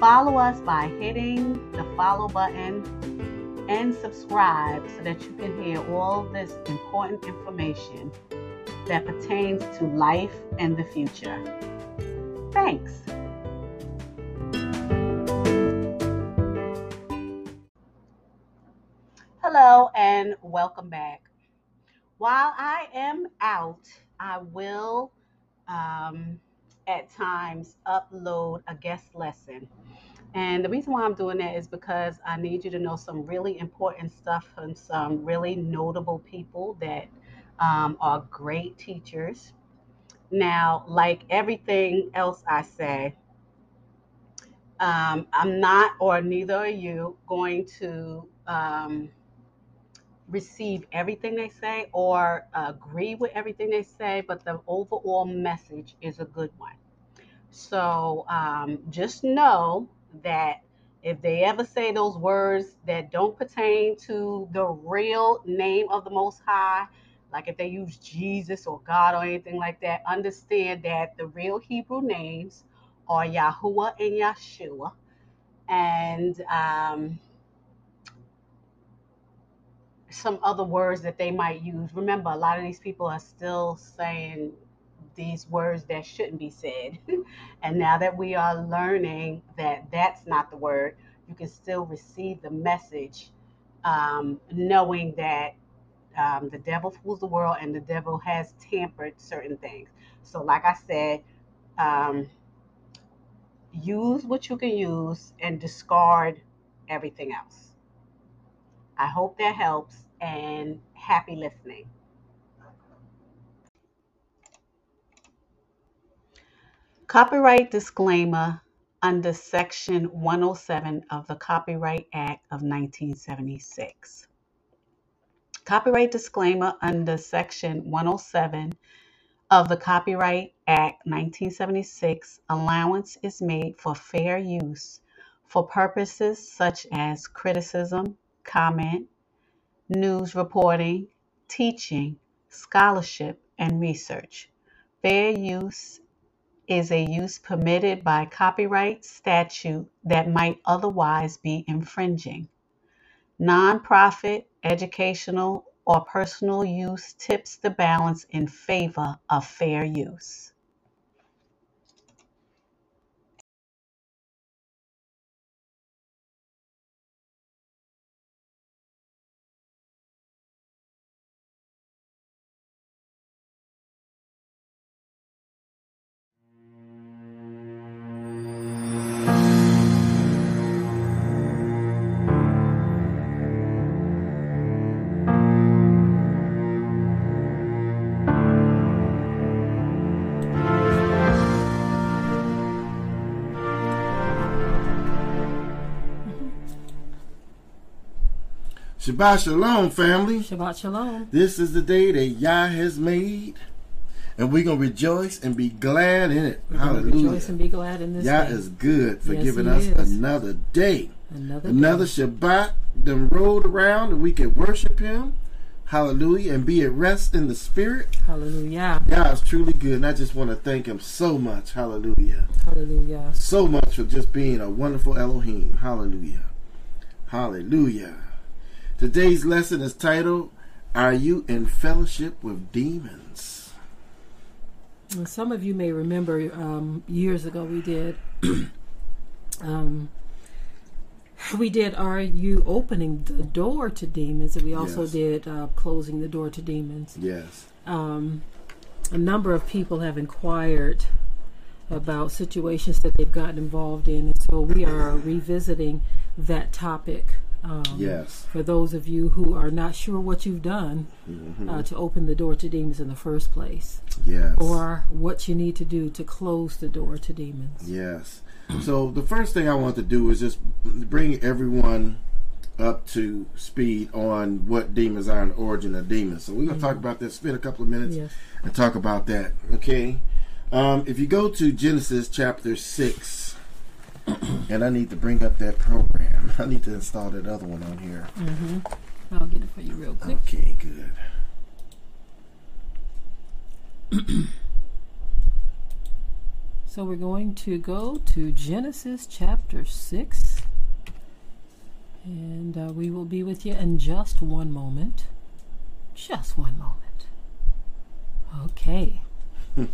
Follow us by hitting the follow button and subscribe so that you can hear all this important information that pertains to life and the future. Thanks. Hello and welcome back. While I am out, I will um, at times upload a guest lesson. And the reason why I'm doing that is because I need you to know some really important stuff from some really notable people that um, are great teachers. Now, like everything else I say, um, I'm not, or neither are you, going to um, receive everything they say or agree with everything they say, but the overall message is a good one. So um, just know that if they ever say those words that don't pertain to the real name of the Most High, like if they use Jesus or God or anything like that, understand that the real Hebrew names are Yahuwah and Yeshua. And um, some other words that they might use. Remember, a lot of these people are still saying these words that shouldn't be said. and now that we are learning that that's not the word, you can still receive the message, um, knowing that um, the devil fools the world and the devil has tampered certain things. So, like I said, um, use what you can use and discard everything else. I hope that helps and happy listening. Copyright disclaimer under Section 107 of the Copyright Act of 1976. Copyright disclaimer under Section 107 of the Copyright Act 1976 allowance is made for fair use for purposes such as criticism, comment, news reporting, teaching, scholarship, and research. Fair use is a use permitted by copyright statute that might otherwise be infringing. Nonprofit, educational, or personal use tips the balance in favor of fair use. Shabbat Shalom, family. Shabbat Shalom. This is the day that Yah has made, and we're going to rejoice and be glad in it. We're Hallelujah. Rejoice and be glad in this Yah day. is good for Yes, giving us is. another day. Another, Another day. Shabbat then rolled around and we can worship Him. Hallelujah. And be at rest in the Spirit. Hallelujah. Yah is truly good, and I just want to thank Him so much. Hallelujah. Hallelujah. So much for just being a wonderful Elohim. Hallelujah. Hallelujah. Today's lesson is titled, Are You in Fellowship with Demons? And some of you may remember um, years ago we did um, we did are you opening the door to demons and we also Yes. did uh, closing the door to demons Yes. um, a number of people have inquired about situations that they've gotten involved in, and so we are revisiting that topic Um, Yes. For those of you who are not sure what you've done Mhm. uh, to open the door to demons in the first place, yes. or what you need to do to close the door to demons. Yes. So the first thing I want to do is just bring everyone up to speed on what demons are and the origin of demons. So we're going to talk about that. Spend a couple of minutes Yes. and talk about that. Okay. Um, if you go to Genesis chapter six, and I need to bring up that program. I need to install that other one on here. Mm-hmm. I'll get it for you real quick. Okay, good. So we're going to go to Genesis chapter 6. And uh, we will be with you in just one moment. Just one moment. Okay.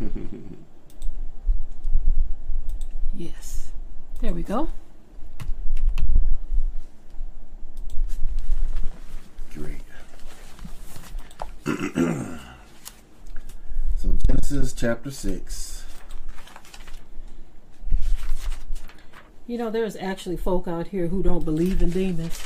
Yes. There we go. Great. so Genesis chapter six. You know, there's actually folk out here who don't believe in demons.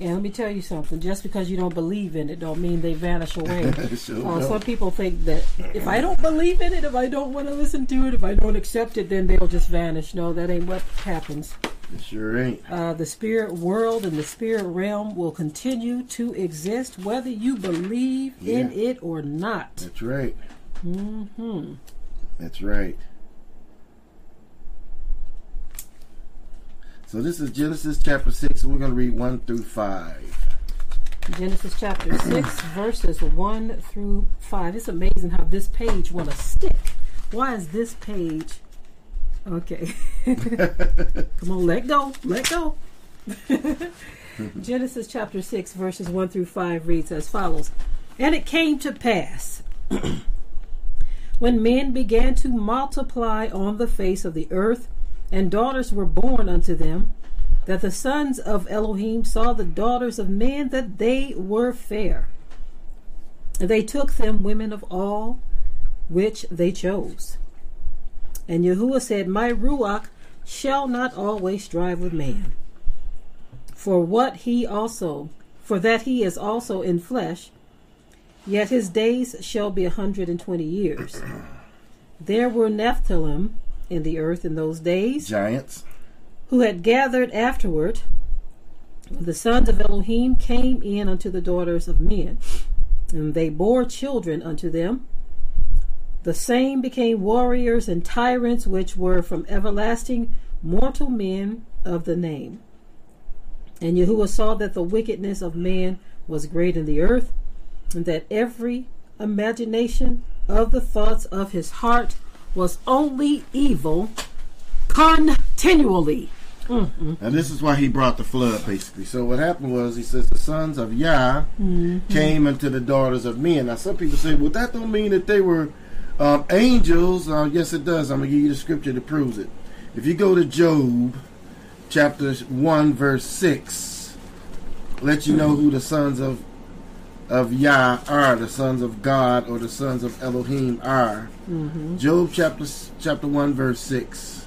And let me tell you something. Just because you don't believe in it don't mean they vanish away. Sure Uh, some people think that if I don't believe in it, if I don't want to listen to it, if I don't accept it, then they'll just vanish. No, that ain't what happens. It sure ain't. Uh, the spirit world and the spirit realm will continue to exist whether you believe in it or not. That's right. hmm That's right. So this is Genesis chapter six, and we're going to read one through five. Genesis chapter 6, verses 1 through 5. It's amazing how this page want to stick. Why is this page. Okay. Come on, let go. Let go. Genesis chapter 6, verses 1 through 5 reads as follows And it came to pass, when men began to multiply on the face of the earth, and daughters were born unto them, that the sons of Elohim saw the daughters of men that they were fair. And they took them women of all which they chose. And Yahuwah said, My Ruach shall not always strive with man. For what he also, for that he is also in flesh, yet his days shall be a hundred and twenty years. There were Nephilim in the earth in those days, Giants. who had gathered afterward, the sons of Elohim came in unto the daughters of men, and they bore children unto them. The same became warriors and tyrants, which were from everlasting mortal men of the name. And Yahuwah saw that the wickedness of man was great in the earth, and that every imagination of the thoughts of his heart was only evil continually. and this is why he brought the flood, basically. So what happened was he says the sons of Yah came unto the daughters of men. Now some people say, well, that don't mean that they were um, angels. Uh, yes, it does. I'm gonna give you the scripture that proves it. If you go to Job, chapter one, verse six, let you know who the sons of of Yah are, the sons of God or the sons of Elohim are. Mm-hmm. Job chapter chapter one, verse six.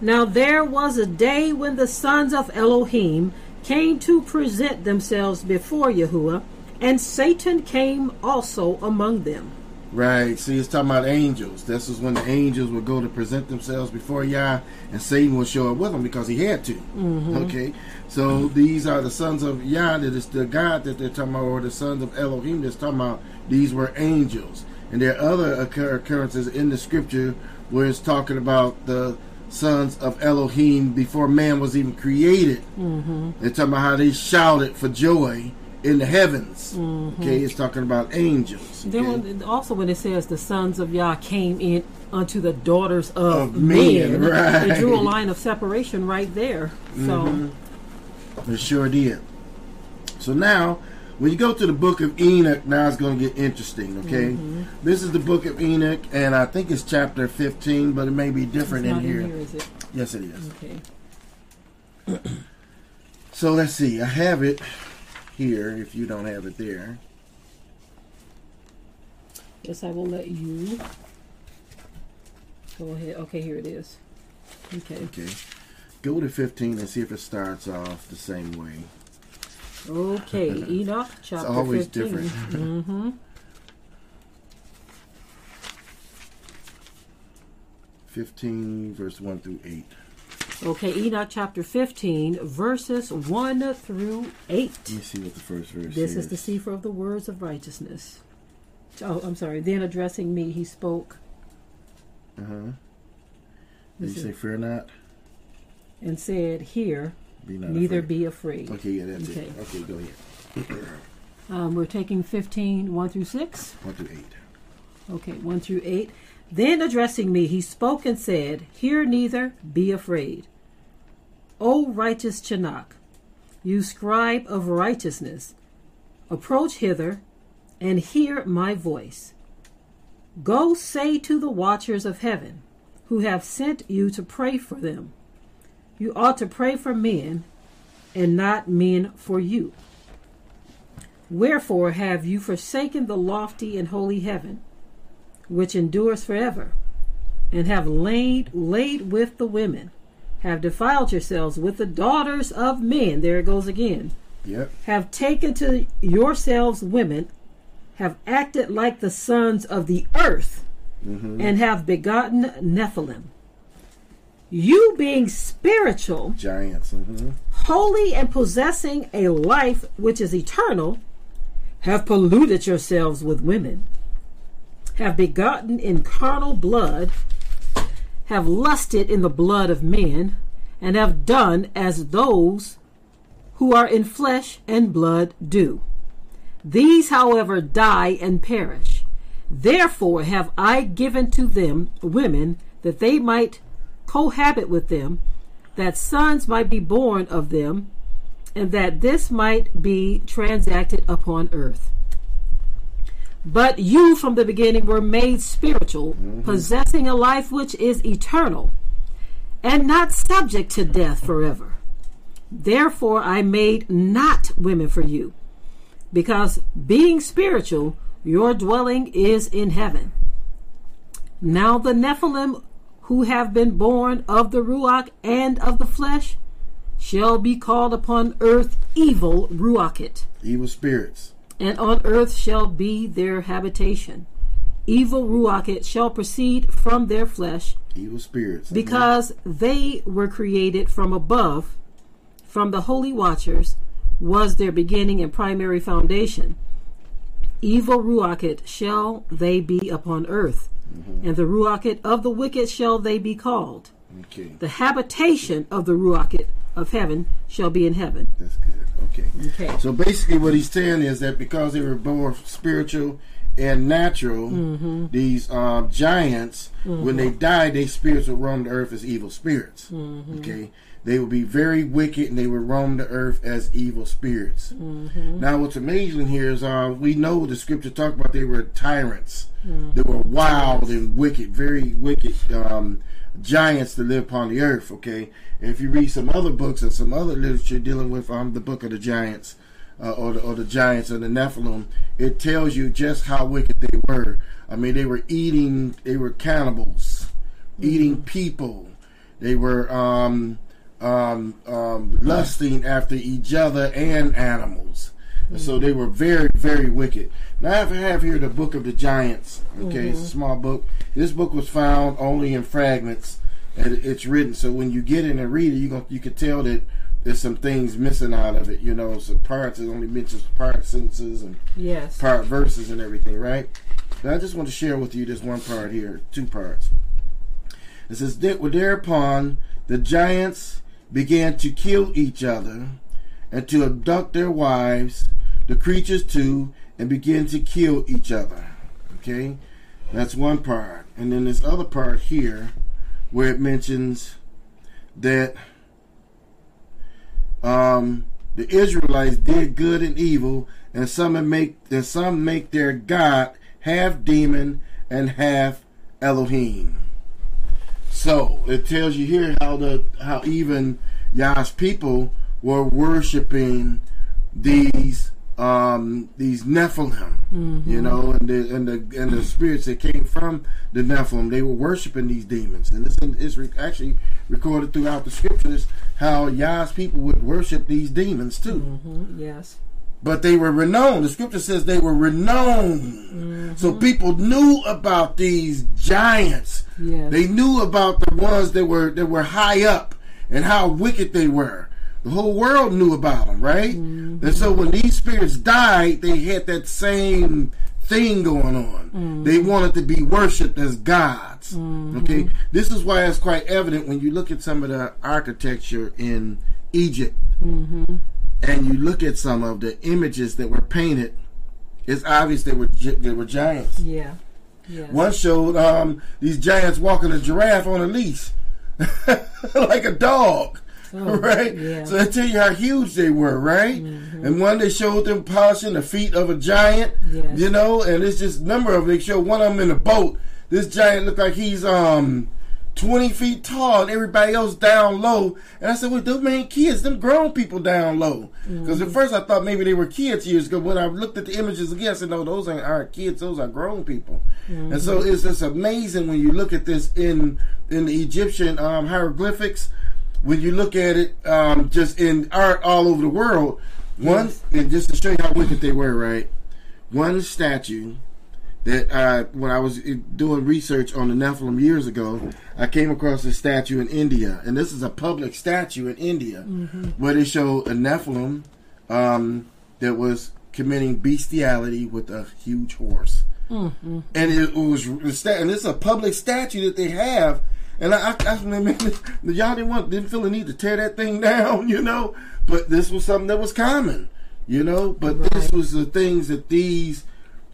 Now there was a day when the sons of Elohim came to present themselves before Yahuwah, and Satan came also among them. Right. See, it's talking about angels. This is when the angels would go to present themselves before Yah, and Satan will show up with them because he had to. Okay. So these are the sons of Yah. That is the God that they're talking about, or the sons of Elohim that's talking about. These were angels, and there are other occur- occurrences in the scripture where it's talking about the sons of Elohim before man was even created. Mm-hmm. They're talking about how they shouted for joy in the heavens. Okay, it's talking about angels. Then okay? when, also when it says the sons of Yah came in unto the daughters of, Of men, men, right. it drew a line of separation right there. So mm-hmm. It sure did. So now, when you go to the book of Enoch, now it's going to get interesting, okay? Mm-hmm. This is the book of Enoch, and I think it's chapter 15, but it may be different in here. in here, is it? Yes, it is. Okay. So let's see. I have it here if you don't have it there. Yes, I will let you. Go ahead. Okay, here it is. Okay. Okay. Go to 15 and see if it starts off the same way. Okay, Enoch chapter It's always 15. different. Mm-hmm. 15, verse 1 through 8. Okay, Enoch chapter 15, verses 1 through 8. Let me see what the first verse This is. is the cipher of the words of righteousness. Oh, I'm sorry. Then addressing me, he spoke Uh huh. Did you say, Fear not? and said, Here, Be neither afraid. be afraid. Okay, yeah, that's Okay. it. Okay, go ahead. Um, we're taking 15, 1 through 6. 1 through 8. Okay, 1 through 8. Then addressing me, he spoke and said, Hear neither, be afraid. O righteous Chanakh, you scribe of righteousness, approach hither and hear my voice. Go say to the watchers of heaven, who have sent you to pray for them. You ought to pray for men, and not men for you. Wherefore have you forsaken the lofty and holy heaven? which endures forever, and have laid laid with the women, have defiled yourselves with the daughters of men. There it goes again. Yep. Have taken to yourselves women, have acted like the sons of the earth, Mm-hmm. and have begotten Nephilim. You being spiritual, Giants. Mm-hmm. holy and possessing a life which is eternal, have polluted yourselves with women, have begotten in carnal blood, have lusted in the blood of men, and have done as those who are in flesh and blood do. These, however, die and perish. Therefore have I given to them women that they might cohabit with them, that sons might be born of them, and that this might be transacted upon earth. But you from the beginning were made spiritual, mm-hmm. possessing a life which is eternal, and not subject to death forever. Therefore I made not women for you, because being spiritual, your dwelling is in heaven. Now the Nephilim who have been born of the Ruach and of the flesh shall be called upon earth evil Ruachit, Evil spirits. And on earth shall be their habitation. Evil Ruachit shall proceed from their flesh, Evil spirits. Because they were created from above, from the holy watchers, was their beginning and primary foundation. Evil Ruachit shall they be upon earth, mm-hmm. and the Ruachit of the wicked shall they be called. Okay. The habitation of the Ruachit of heaven shall be in heaven. That's good. Okay. Okay. So basically, what he's saying is that because they were both spiritual and natural, Mm-hmm. these um, giants, when they died, they spirits would roam the earth as evil spirits. Mm-hmm. Okay. They would be very wicked and they would roam the earth as evil spirits. Mm-hmm. Now, what's amazing here is uh, we know the scripture talk about they were tyrants. Mm-hmm. They were wild and wicked, very wicked um, giants to live upon the earth. Okay, if you read some other books and some other literature dealing with um, the book of the giants uh, or, the, or the giants of the Nephilim, it tells you just how wicked they were. I mean, they were eating, they were cannibals, eating people. They were um, um, um, lusting after each other and animals. And So they were very, very wicked. Now I have, I have here the book of the giants. Okay, it's a small book. This book was found only in fragments, and it's written. So when you get in and read it, you go, you can tell that there's some things missing out of it. You know, some parts it only mentions part sentences and Yes. part verses and everything, right? Now I just want to share with you this one part here, two parts. It says, "There- Thereupon the giants began to kill each other and to abduct their wives, the creatures too, and begin to kill each other. Okay? That's one part. And then this other part here where it mentions that um, the Israelites did good and evil, and some make and some make their God half demon and half Elohim. So it tells you here how the how even Yah's people were worshiping these um, these Nephilim, you know, and the and the and the spirits that came from the Nephilim. They were worshiping these demons, and this is re- actually recorded throughout the scriptures how Yah's people would worship these demons too. hmm Yes. But they were renowned. The scripture says they were renowned. So people knew about these giants. Yes. They knew about the ones that were that were high up and how wicked they were. The whole world knew about them, right? Mm-hmm. And so when these spirits died, they had that same thing going on. Mm-hmm. They wanted to be worshipped as gods. Mm-hmm. Okay, this is why it's quite evident when you look at some of the architecture in Egypt and you look at some of the images that were painted. It's obvious they were they were giants. Yeah. Yes. One showed um, these giants walking a giraffe on a leash, like a dog, Oh, right? yeah. So they tell you how huge they were, right? And one they showed them polishing the feet of a giant, Yes. you know, and it's just number of them. They show one of them in a boat. This giant looked like he's um. 20 feet tall and everybody else down low. And I said, well, those ain't kids. Them grown people down low. Because at first I thought maybe they were kids years ago. When I looked at the images again, I said, no, those ain't our kids. Those are grown people. And so it's just amazing when you look at this in in the Egyptian um, hieroglyphics. When you look at it um, just in art all over the world, one, and just to show you how wicked they were, right? One statue that I, when I was doing research on the Nephilim years ago, I came across a statue in India, and this is a public statue in India, where they show a Nephilim um, that was committing bestiality with a huge horse, and it was and this is a public statue that they have. And I, I, I mean, y'all didn't want, didn't feel the need to tear that thing down, you know. But this was something that was common, you know. But this was the things that these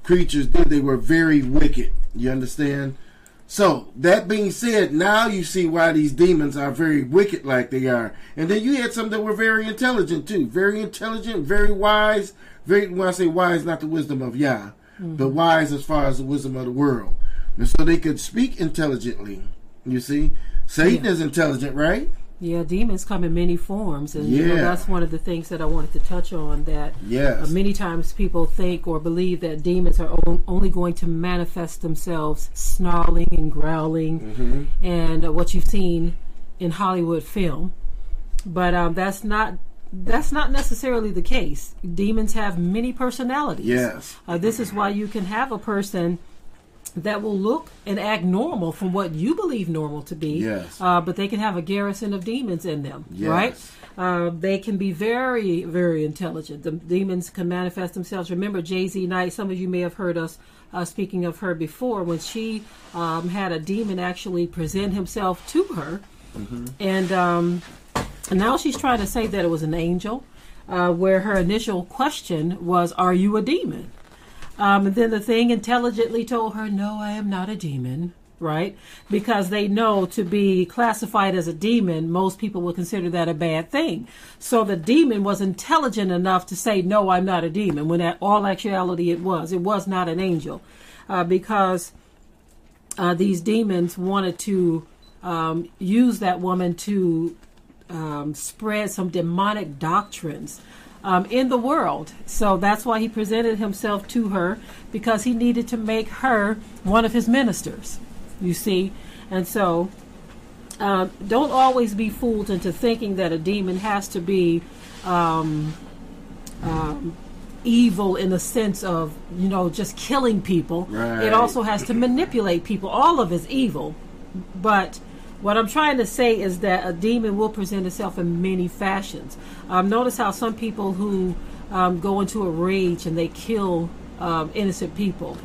creatures did. They were very wicked. You understand? So that being said, now you see why these demons are very wicked, like they are. And then you had some that were very intelligent too, very intelligent, very wise. Very when I say wise, not the wisdom of Yah, but mm-hmm. wise as far as the wisdom of the world. And so they could speak intelligently. You see, Satan Yeah. is intelligent, right? Yeah, demons come in many forms, and you know, that's one of the things that I wanted to touch on. That Yes. uh, many times people think or believe that demons are o- only going to manifest themselves snarling and growling, Mm-hmm. and uh, what you've seen in Hollywood film. But um, that's not that's not necessarily the case. Demons have many personalities. Yes. Uh, this is why you can have a person that will look and act normal from what you believe normal to be. Yes. Uh, but they can have a garrison of demons in them, Yes. right? Uh, they can be very, very intelligent. The demons can manifest themselves. Remember JZ Knight. Some of you may have heard us uh, speaking of her before when she um, had a demon actually present himself to her, and um, now she's trying to say that it was an angel. Uh, where her initial question was, "Are you a demon?" Um, and then the thing intelligently told her, No, I am not a demon, right? Because they know to be classified as a demon, most people would consider that a bad thing. So the demon was intelligent enough to say, No, I'm not a demon, when at all actuality it was. It was not an angel. Uh, because uh, these demons wanted to um, use that woman to um, spread some demonic doctrines um, in the world. So that's why he presented himself to her because he needed to make her one of his ministers. You see, and so um, don't always be fooled into thinking that a demon has to be um, um, evil in the sense of you know just killing people. Right. It also has to manipulate people. All of it's evil, but what I'm trying to say is that a demon will present itself in many fashions. Um, notice how some people who um, go into a rage and they kill um, innocent people.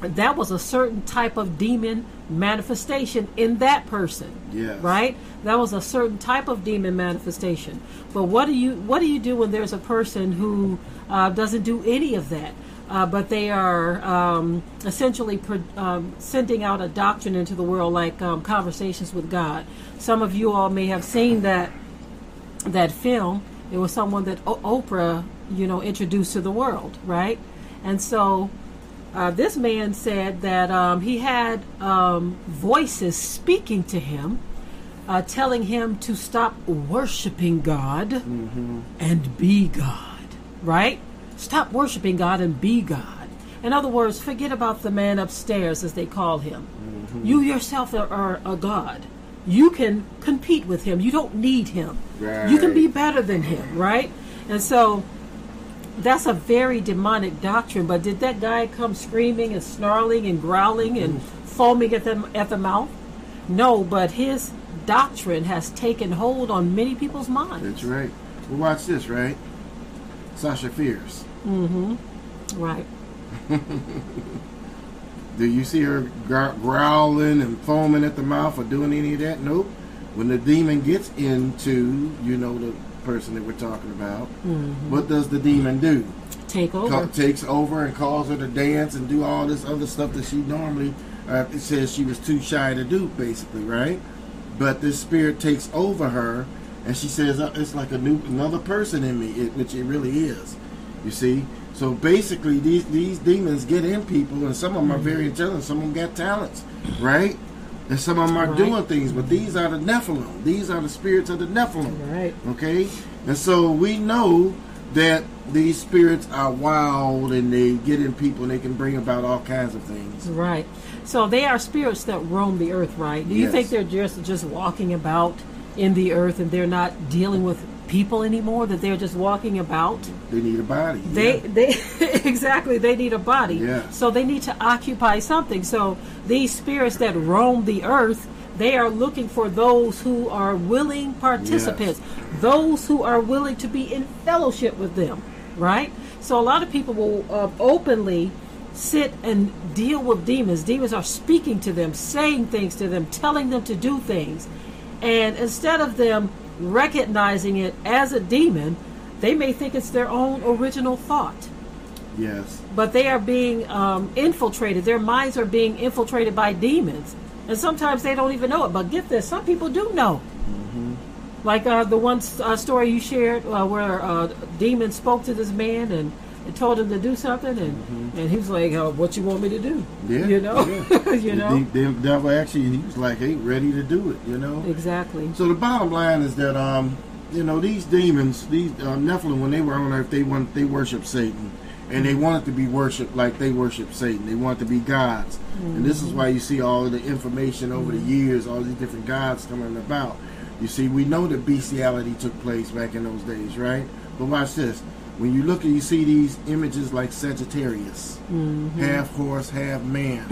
That was a certain type of demon manifestation in that person Yes. right that was a certain type of demon manifestation but what do you what do you do when there's a person who uh, doesn't do any of that uh, but they are um, essentially pro- um, sending out a doctrine into the world like um, conversations with god some of you all may have seen that that film it was someone that o- oprah you know introduced to the world right and so uh, this man said that um, he had um, voices speaking to him, uh, telling him to stop worshiping God and be God. Right? Stop worshiping God and be God. In other words, forget about the man upstairs, as they call him. Mm-hmm. You yourself are, are a God. You can compete with him. You don't need him. You can be better than him, right? And so that's a very demonic doctrine. But did that guy come screaming and snarling and growling and mm-hmm. foaming at the at the mouth? No, but his doctrine has taken hold on many people's minds. That's right. Well, watch this, right? Sasha Fierce. Right. Do you see her growling and foaming at the mouth or doing any of that? Nope. When the demon gets into, you know, the person that we're talking about, what does the demon do? Take over. Takes over and calls her to dance and do all this other stuff that she normally uh, says she was too shy to do, basically, right? But this spirit takes over her, and she says uh, it's like a new another person in me, it, which it really is. You see, so basically these these demons get in people, and some of them are mm-hmm. very intelligent, some of them got talents, right? And some of them are Right. doing things, but these are the Nephilim. These are the spirits of the Nephilim. Right. Okay? And so we know that these spirits are wild and they get in people and they can bring about all kinds of things. Right. So they are spirits that roam the earth, right? Do you Yes. think they're just just walking about in the earth and they're not dealing with people anymore? That they're just walking about? They need a body. They yeah. they exactly they need a body. Yeah. So they need to occupy something. So these spirits that roam the earth, they are looking for those who are willing participants, those who are willing to be in fellowship with them, right? So a lot of people will uh, openly sit and deal with demons. Demons are speaking to them, saying things to them, telling them to do things. And instead of them recognizing it as a demon, they may think it's their own original thought. Yes. But they are being um, infiltrated. Their minds are being infiltrated by demons. And sometimes they don't even know it. But get this some people do know. Like uh, the one uh, story you shared uh, where a demon spoke to this man and, and told him to do something. And, and he was like, uh, What you want me to do? Yeah. You know? yeah. you know? The, the devil actually, he was like, hey, ready to do it, you know? Exactly. So the bottom line is that, um, you know, these demons, these uh, Nephilim, when they were on earth, they want they worship Satan, and they wanted to be worshipped like they worship Satan. They wanted to be gods, and this is why you see all of the information over the years, all these different gods coming about. You see, we know that bestiality took place back in those days, right? But watch this. When you look and you see these images like Sagittarius, half horse, half man,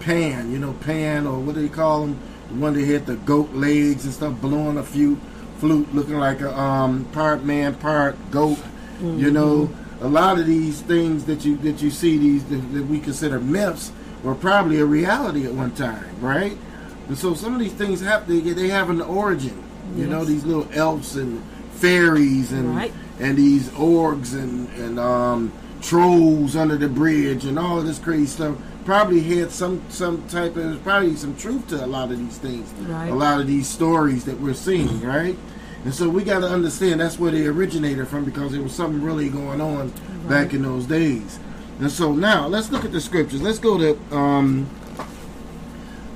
Pan, you know, Pan, or what do they call them? The one that had the goat legs and stuff, blowing a few flute, looking like a um, part man, part goat. You know, a lot of these things that you that you see these that, that we consider myths were probably a reality at one time, right? And so some of these things have they, they have an origin. You know, these little elves and fairies and Right. And these orgs and and um, trolls under the bridge and all of this crazy stuff probably had some some type of probably some truth to a lot of these things Right. a lot of these stories that we're seeing right? And so we got to understand that's where they originated from because there was something really going on back in those days. And so now let's look at the scriptures. Let's go to um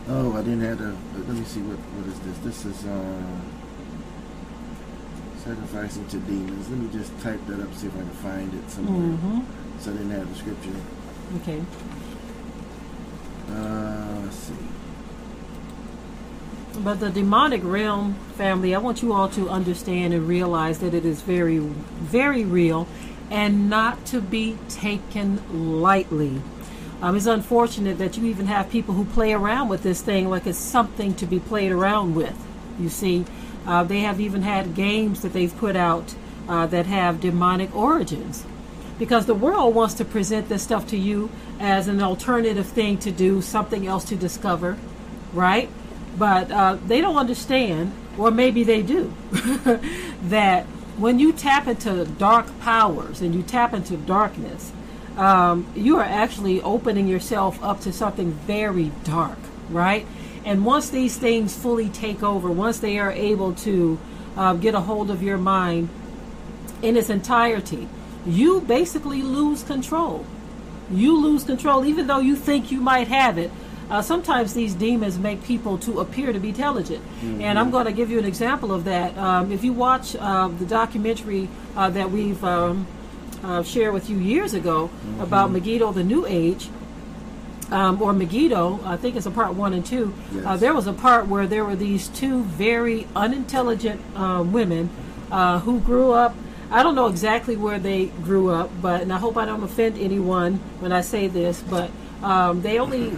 oh i didn't have to let me see what what is this? This is uh sacrificing to demons let me just type that up see if i can find it somewhere hmm so i didn't have the scripture Okay. uh let's see But the demonic realm family, I want you all to understand and realize that it is very, very real and not to be taken lightly. Um, it's unfortunate that you even have people who play around with this thing like it's something to be played around with. You see, uh, they have even had games that they've put out uh, that have demonic origins because the world wants to present this stuff to you as an alternative thing to do, something else to discover, right? But uh, they don't understand, or maybe they do, that when you tap into dark powers and you tap into darkness, um, you are actually opening yourself up to something very dark, right? And once these things fully take over, once they are able to uh, get a hold of your mind in its entirety, you basically lose control. You lose control, even though you think you might have it. Uh, sometimes these demons make people to appear to be intelligent, and I'm going to give you an example of that. Um, if you watch uh, the documentary uh, that we've um, uh, shared with you years ago about Megiddo, the New Age, um, or Megiddo. I think it's a part one and two. Yes. Uh, there was a part where there were these two very unintelligent um, women uh, who grew up. I don't know exactly where they grew up, but and I hope I don't offend anyone when I say this, but um, they only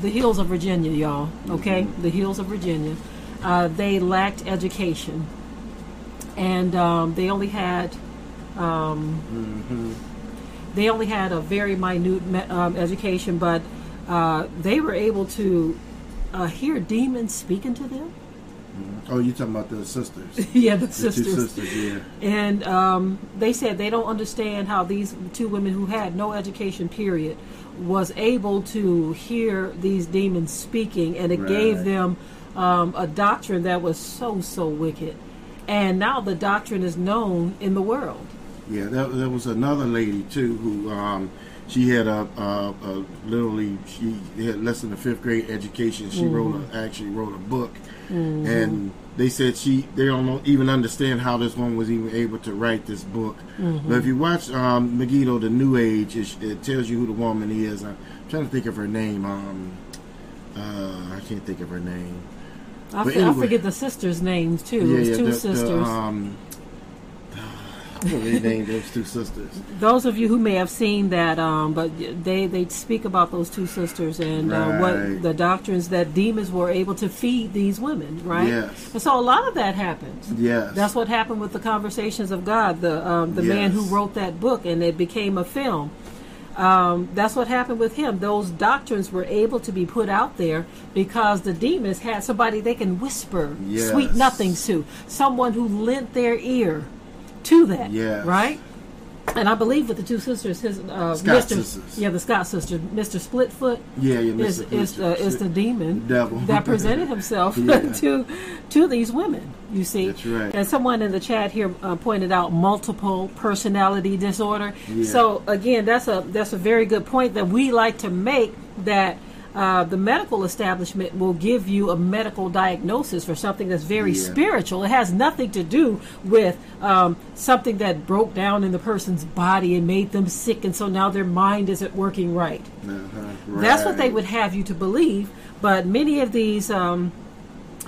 the hills of Virginia, y'all. Okay, the hills of Virginia. Uh, they lacked education, and um, they only had um, they only had a very minute um, education, but uh, they were able to uh, hear demons speaking to them. Oh, you talking about the sisters? yeah, the The sisters. two sisters, yeah. And um, they said they don't understand how these two women who had no education, period, was able to hear these demons speaking, and it gave them um, a doctrine that was so so wicked. And now the doctrine is known in the world. Yeah, there, there was another lady too who um, she had a, a, a literally she had less than a fifth grade education. She wrote a, actually wrote a book, and they said she they don't even understand how this one was even able to write this book. But if you watch um, Megiddo, the New Age, it, it tells you who the woman is. I'm trying to think of her name. Um, uh, I can't think of her name. I, f- I anyway. forget the sisters' names too. it was two the, sisters. The, um, they named? Those two sisters. Those of you who may have seen that, um, but they they speak about those two sisters and uh, what the doctrines that demons were able to feed these women, right? Yes. And so a lot of that happens. Yes. That's what happened with the Conversations of God, the um, the man who wrote that book, and it became a film. Um, that's what happened with him. Those doctrines were able to be put out there because the demons had somebody they can whisper Yes. sweet nothings to, someone who lent their ear to that, Yes. right? And I believe with the two sisters, his uh, Mr. sisters. yeah, the Scott sisters, Mr. Splitfoot Yeah, yeah, is Mr. is the is the demon Devil. that presented himself Yeah. to to these women. You see, That's right. And someone in the chat here uh, pointed out multiple personality disorder. Yeah. So again, that's a that's a very good point that we like to make that. Uh, the medical establishment will give you a medical diagnosis for something that's very Yeah. spiritual. It has nothing to do with um, something that broke down in the person's body and made them sick, and so now their mind isn't working right. Uh-huh. That's what they would have you to believe. But many of these um,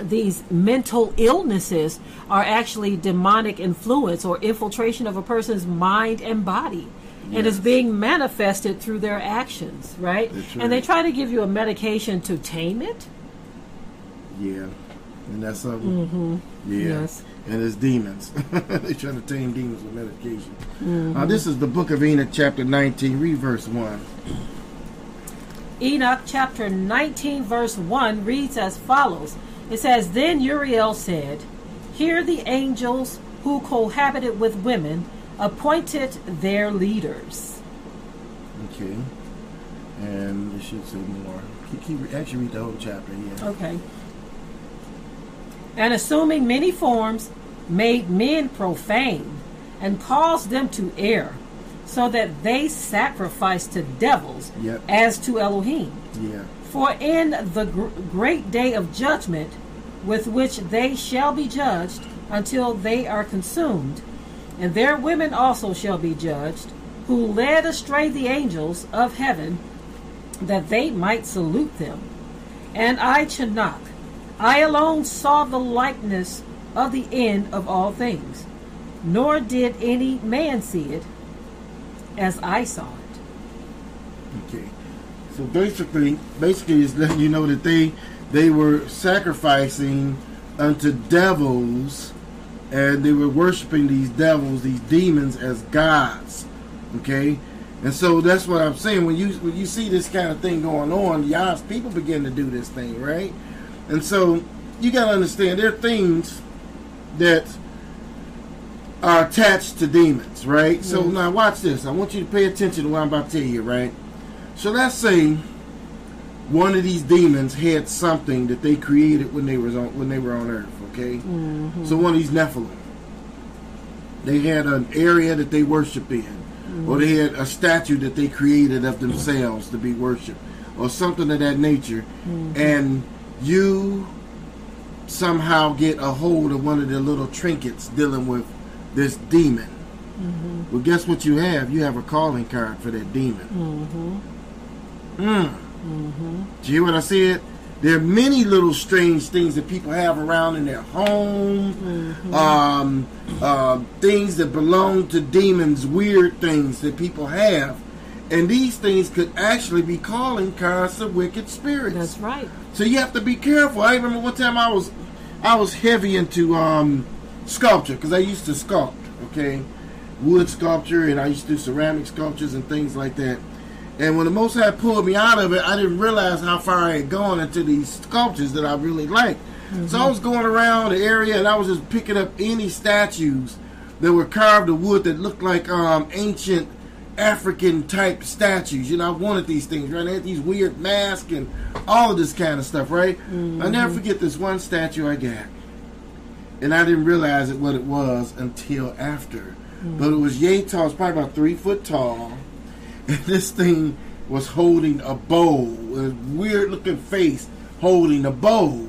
these mental illnesses are actually demonic influence or infiltration of a person's mind and body. And it's being manifested through their actions, right? And they try to give you a medication to tame it. Yeah, and that's something. Mm-hmm. Yeah, Yes. and it's demons. They're trying to tame demons with medication. Mm-hmm. Uh, this is the Book of Enoch, chapter nineteen. Read verse one. Enoch chapter 19, verse 1 reads as follows It says, Then Uriel said, Here the angels who cohabited with women appointed their leaders. Okay, and it should say more. Keep, keep actually read the whole chapter. Yeah. Okay. And assuming many forms, made men profane and caused them to err, so that they sacrificed to devils Yep. as to Elohim. Yeah. For in the gr- great day of judgment, with which they shall be judged until they are consumed, and their women also shall be judged, who led astray the angels of heaven, that they might salute them. And I, Chanakh, I alone saw the likeness of the end of all things, nor did any man see it as I saw it. Okay. So basically, basically, it's letting you know that they they were sacrificing unto devils, and they were worshiping these devils, these demons, as gods. Okay, and so that's what I'm saying. When you when you see this kind of thing going on, Yah's people begin to do this thing, right? And so you got to understand there are things that are attached to demons, right? So now watch this. I want you to pay attention to what I'm about to tell you, right? So let's say one of these demons had something that they created when they was on when they were on Earth. Okay, mm-hmm. so one of these Nephilim, they had an area that they worshipped in, or they had a statue that they created of themselves to be worshipped, or something of that nature, mm-hmm. and you somehow get a hold of one of the little trinkets dealing with this demon. Mm-hmm. Well, guess what you have? You have a calling card for that demon. Mm. Do you hear what I said? There are many little strange things that people have around in their home, um, uh, things that belong to demons, weird things that people have. And these things could actually be calling cards of wicked spirits. That's right. So you have to be careful. I remember one time I was, I was heavy into um, sculpture because I used to sculpt. Okay, wood sculpture, and I used to do ceramic sculptures and things like that. And when the Most High pulled me out of it, I didn't realize how far I had gone into these sculptures that I really liked. So I mm-hmm. was going around the area and I was just picking up any statues that were carved of wood that looked like um, ancient African type statues. You know, I wanted these things, right? They had these weird masks and all of this kind of stuff, right? I never mm-hmm. forget this one statue I got. And I didn't realize it what it was until after. But it mm. was yay tall, it's probably about three foot tall. And this thing was holding a bowl, a weird looking face holding a bowl.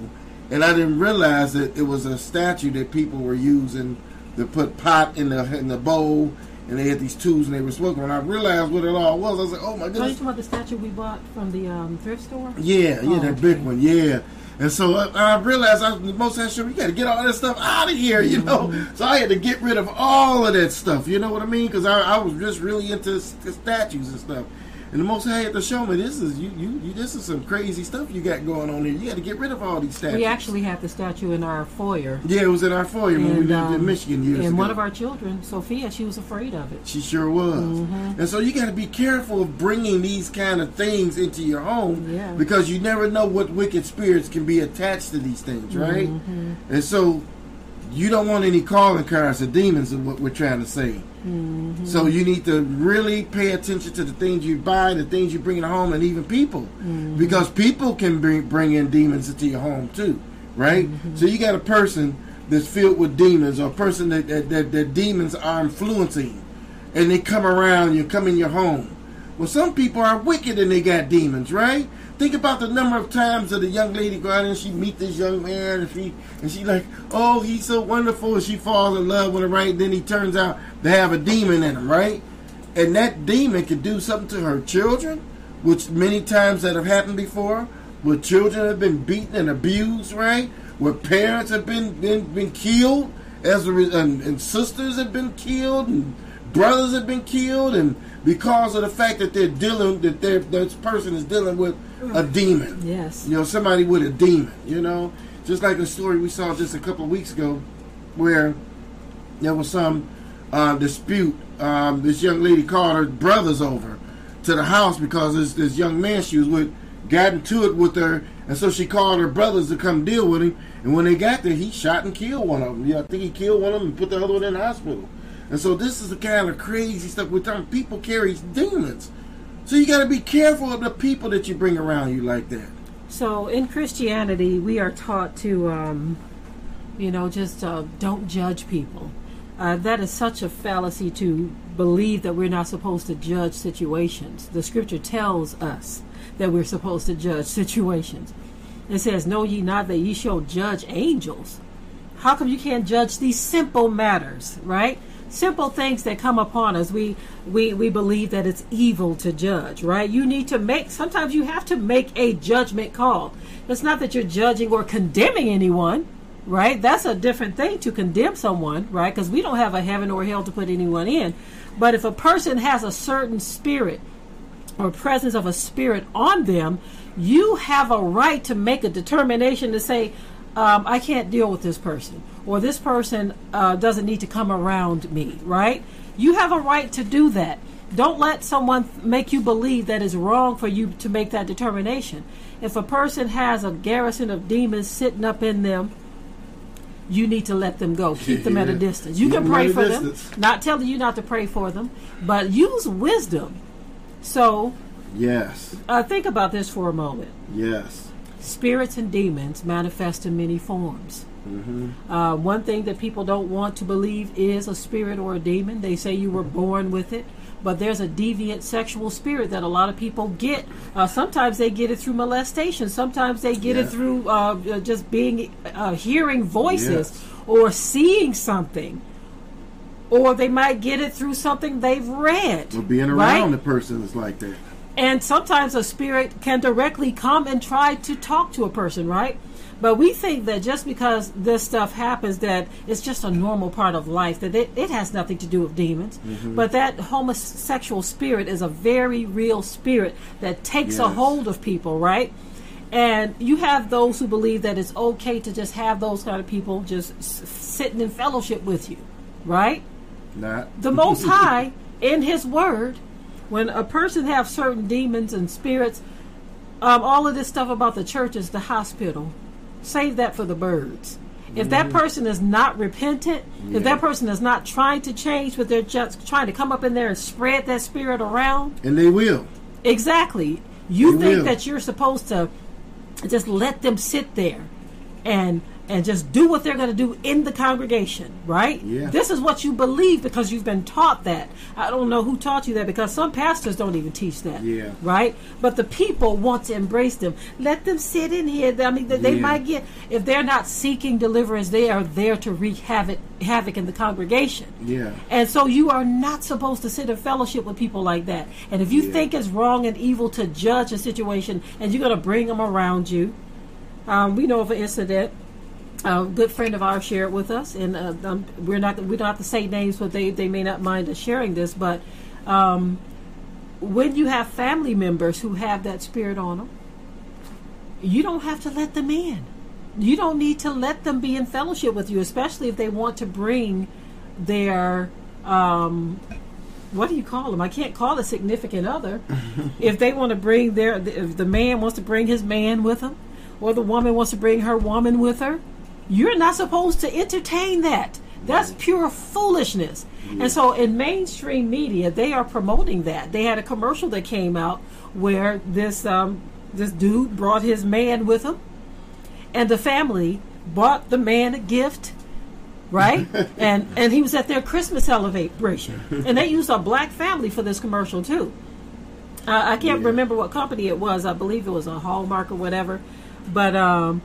And I didn't realize that it was a statue that people were using to put pot in the in the bowl, and they had these tools and they were smoking. When I realized what it all was, I was like, "Oh my So you goodness!" talking about the statue we bought from the um, thrift store? Yeah, yeah, Oh, that big one, yeah. And so I, I realized I was the most sure you got to get all that stuff out of here, you know. Mm-hmm. So I had to get rid of all of that stuff, you know what I mean? Because I, I was just really into s- the statues and stuff. And the most High had to show me this is you, you, you, this is some crazy stuff you got going on here. You got to get rid of all these statues. We actually had the statue in our foyer. yeah, it was in our foyer when we lived in um, Michigan years and ago. one of our children, Sophia, she was afraid of it. She sure was. Mm-hmm. And so you got to be careful of bringing these kind of things into your home Yeah. because you never know what wicked spirits can be attached to these things, right? Mm-hmm. And so you don't want any calling cards of demons, is what we're trying to say. Mm-hmm. So you need to really pay attention to the things you buy, the things you bring in home, and even people, Mm-hmm. because people can bring bring in demons into your home too, right? Mm-hmm. So you got a person that's filled with demons, or a person that that, that, that demons are influencing, and they come around you, come in your home. Well, some people are wicked and they got demons, right? Think about the number of times that a young lady go out and she meet this young man and she and she like, oh, he's so wonderful, and she falls in love with him, right? Then he turns out to have a demon in him, right? And that demon could do something to her children, which many times that have happened before, where children have been beaten and abused, right? Where parents have been been, been killed, as a, and, and sisters have been killed, and brothers have been killed, and because of the fact that they're dealing that this person is dealing with a demon, Yes. you know, somebody with a demon, you know, just like the story we saw just a couple of weeks ago, where there was some uh, dispute. Um, this young lady called her brothers over to the house because this, this young man she was with got into it with her, and so she called her brothers to come deal with him. And when they got there, he shot and killed one of them. Yeah, I think he killed one of them and put the other one in the hospital. And so this is the kind of crazy stuff we're talking. People carry demons, so you got to be careful of the people that you bring around you like that. So in Christianity, we are taught to, um, you know, just uh, don't judge people. Uh, that is such a fallacy to believe that we're not supposed to judge situations. The scripture tells us that we're supposed to judge situations. It says, Know ye not that ye shall judge angels? How come you can't judge these simple matters, right? Simple things that come upon us. We we we believe that it's evil to judge, right? You need to make sometimes you have to make a judgment call. It's not that you're judging or condemning anyone, right? That's a different thing to condemn someone, right? Because we don't have a heaven or hell to put anyone in. But if a person has a certain spirit or presence of a spirit on them, you have a right to make a determination to say, um, I can't deal with this person, or this person uh, doesn't need to come around me, right? You have a right to do that. Don't let someone make you believe that it's wrong for you to make that determination. If a person has a garrison of demons sitting up in them, you need to let them go. Keep them at a distance. You Keep can pray for them. Not telling you not to pray for them, but use wisdom. So Yes, uh, think about this for a moment. yes. Spirits and demons manifest in many forms. Uh, one thing that people don't want to believe is a spirit or a demon. They say you were born with it, but there's a deviant sexual spirit that a lot of people get. Uh, sometimes they get it through molestation. Sometimes they get Yeah. it through uh, uh, just being uh, hearing voices Yes. or seeing something. or they might get it through something they've read. Or being right? around a person that's like that. And sometimes a spirit can directly come and try to talk to a person, right? But we think that just because this stuff happens, that it's just a normal part of life, that it, it has nothing to do with demons. But that homosexual spirit is a very real spirit that takes a hold of people, right? And you have those who believe that it's okay to just have those kind of people just s- sitting in fellowship with you, right? Not the Most High in His Word, when a person have certain demons and spirits, um, all of this stuff about the church is the hospital. Save that for the birds. If that mm-hmm. person is not repentant, if that person is not trying to change, but they're just trying to come up in there and spread that spirit around, and they will. exactly. You They think will. that you're supposed to just let them sit there and and just do what they're going to do in the congregation, right? Yeah. This is what you believe because you've been taught that. I don't know who taught you that because some pastors don't even teach that. Yeah. Right? But the people want to embrace them. Let them sit in here. I mean, they, Yeah. might get if they're not seeking deliverance, they are there to wreak havoc havoc in the congregation. Yeah. And so you are not supposed to sit in fellowship with people like that. And if you Yeah. think it's wrong and evil to judge a situation and you're going to bring them around you, um, we know of an incident. A good friend of ours shared with us, and uh, um, we're not we don't have to say names, but they, they may not mind us sharing this. But um, when you have family members who have that spirit on them, you don't have to let them in. You don't need to let them be in fellowship with you, especially if they want to bring their um, what do you call them? I can't call it significant other. if they want to bring their, if the man wants to bring his man with him, or the woman wants to bring her woman with her, you're not supposed to entertain that. That's pure foolishness. And so in mainstream media, they are promoting that. They had a commercial that came out where this um, this dude brought his man with him, and the family bought the man a gift right? and and he was at their Christmas celebration, and they used a black family for this commercial too. Uh, I can't Yeah. remember what company it was. I believe it was a Hallmark or whatever. But um,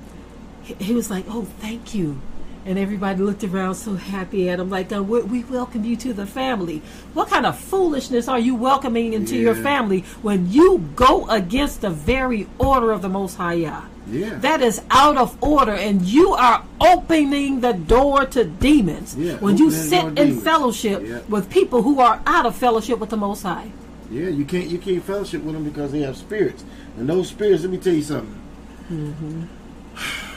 he, was like, "Oh, thank you." And everybody looked around so happy at him, like, uh, we, we welcome you to the family. What kind of foolishness are you welcoming into your family when you go against the very order of the Most High Yah? Yeah. That is out of order, and you are opening the door to demons Yeah, when you sit in demons. fellowship Yeah. with people who are out of fellowship with the Most High. Yeah, you can't you can't fellowship with them because they have spirits, and those spirits. Let me tell you something.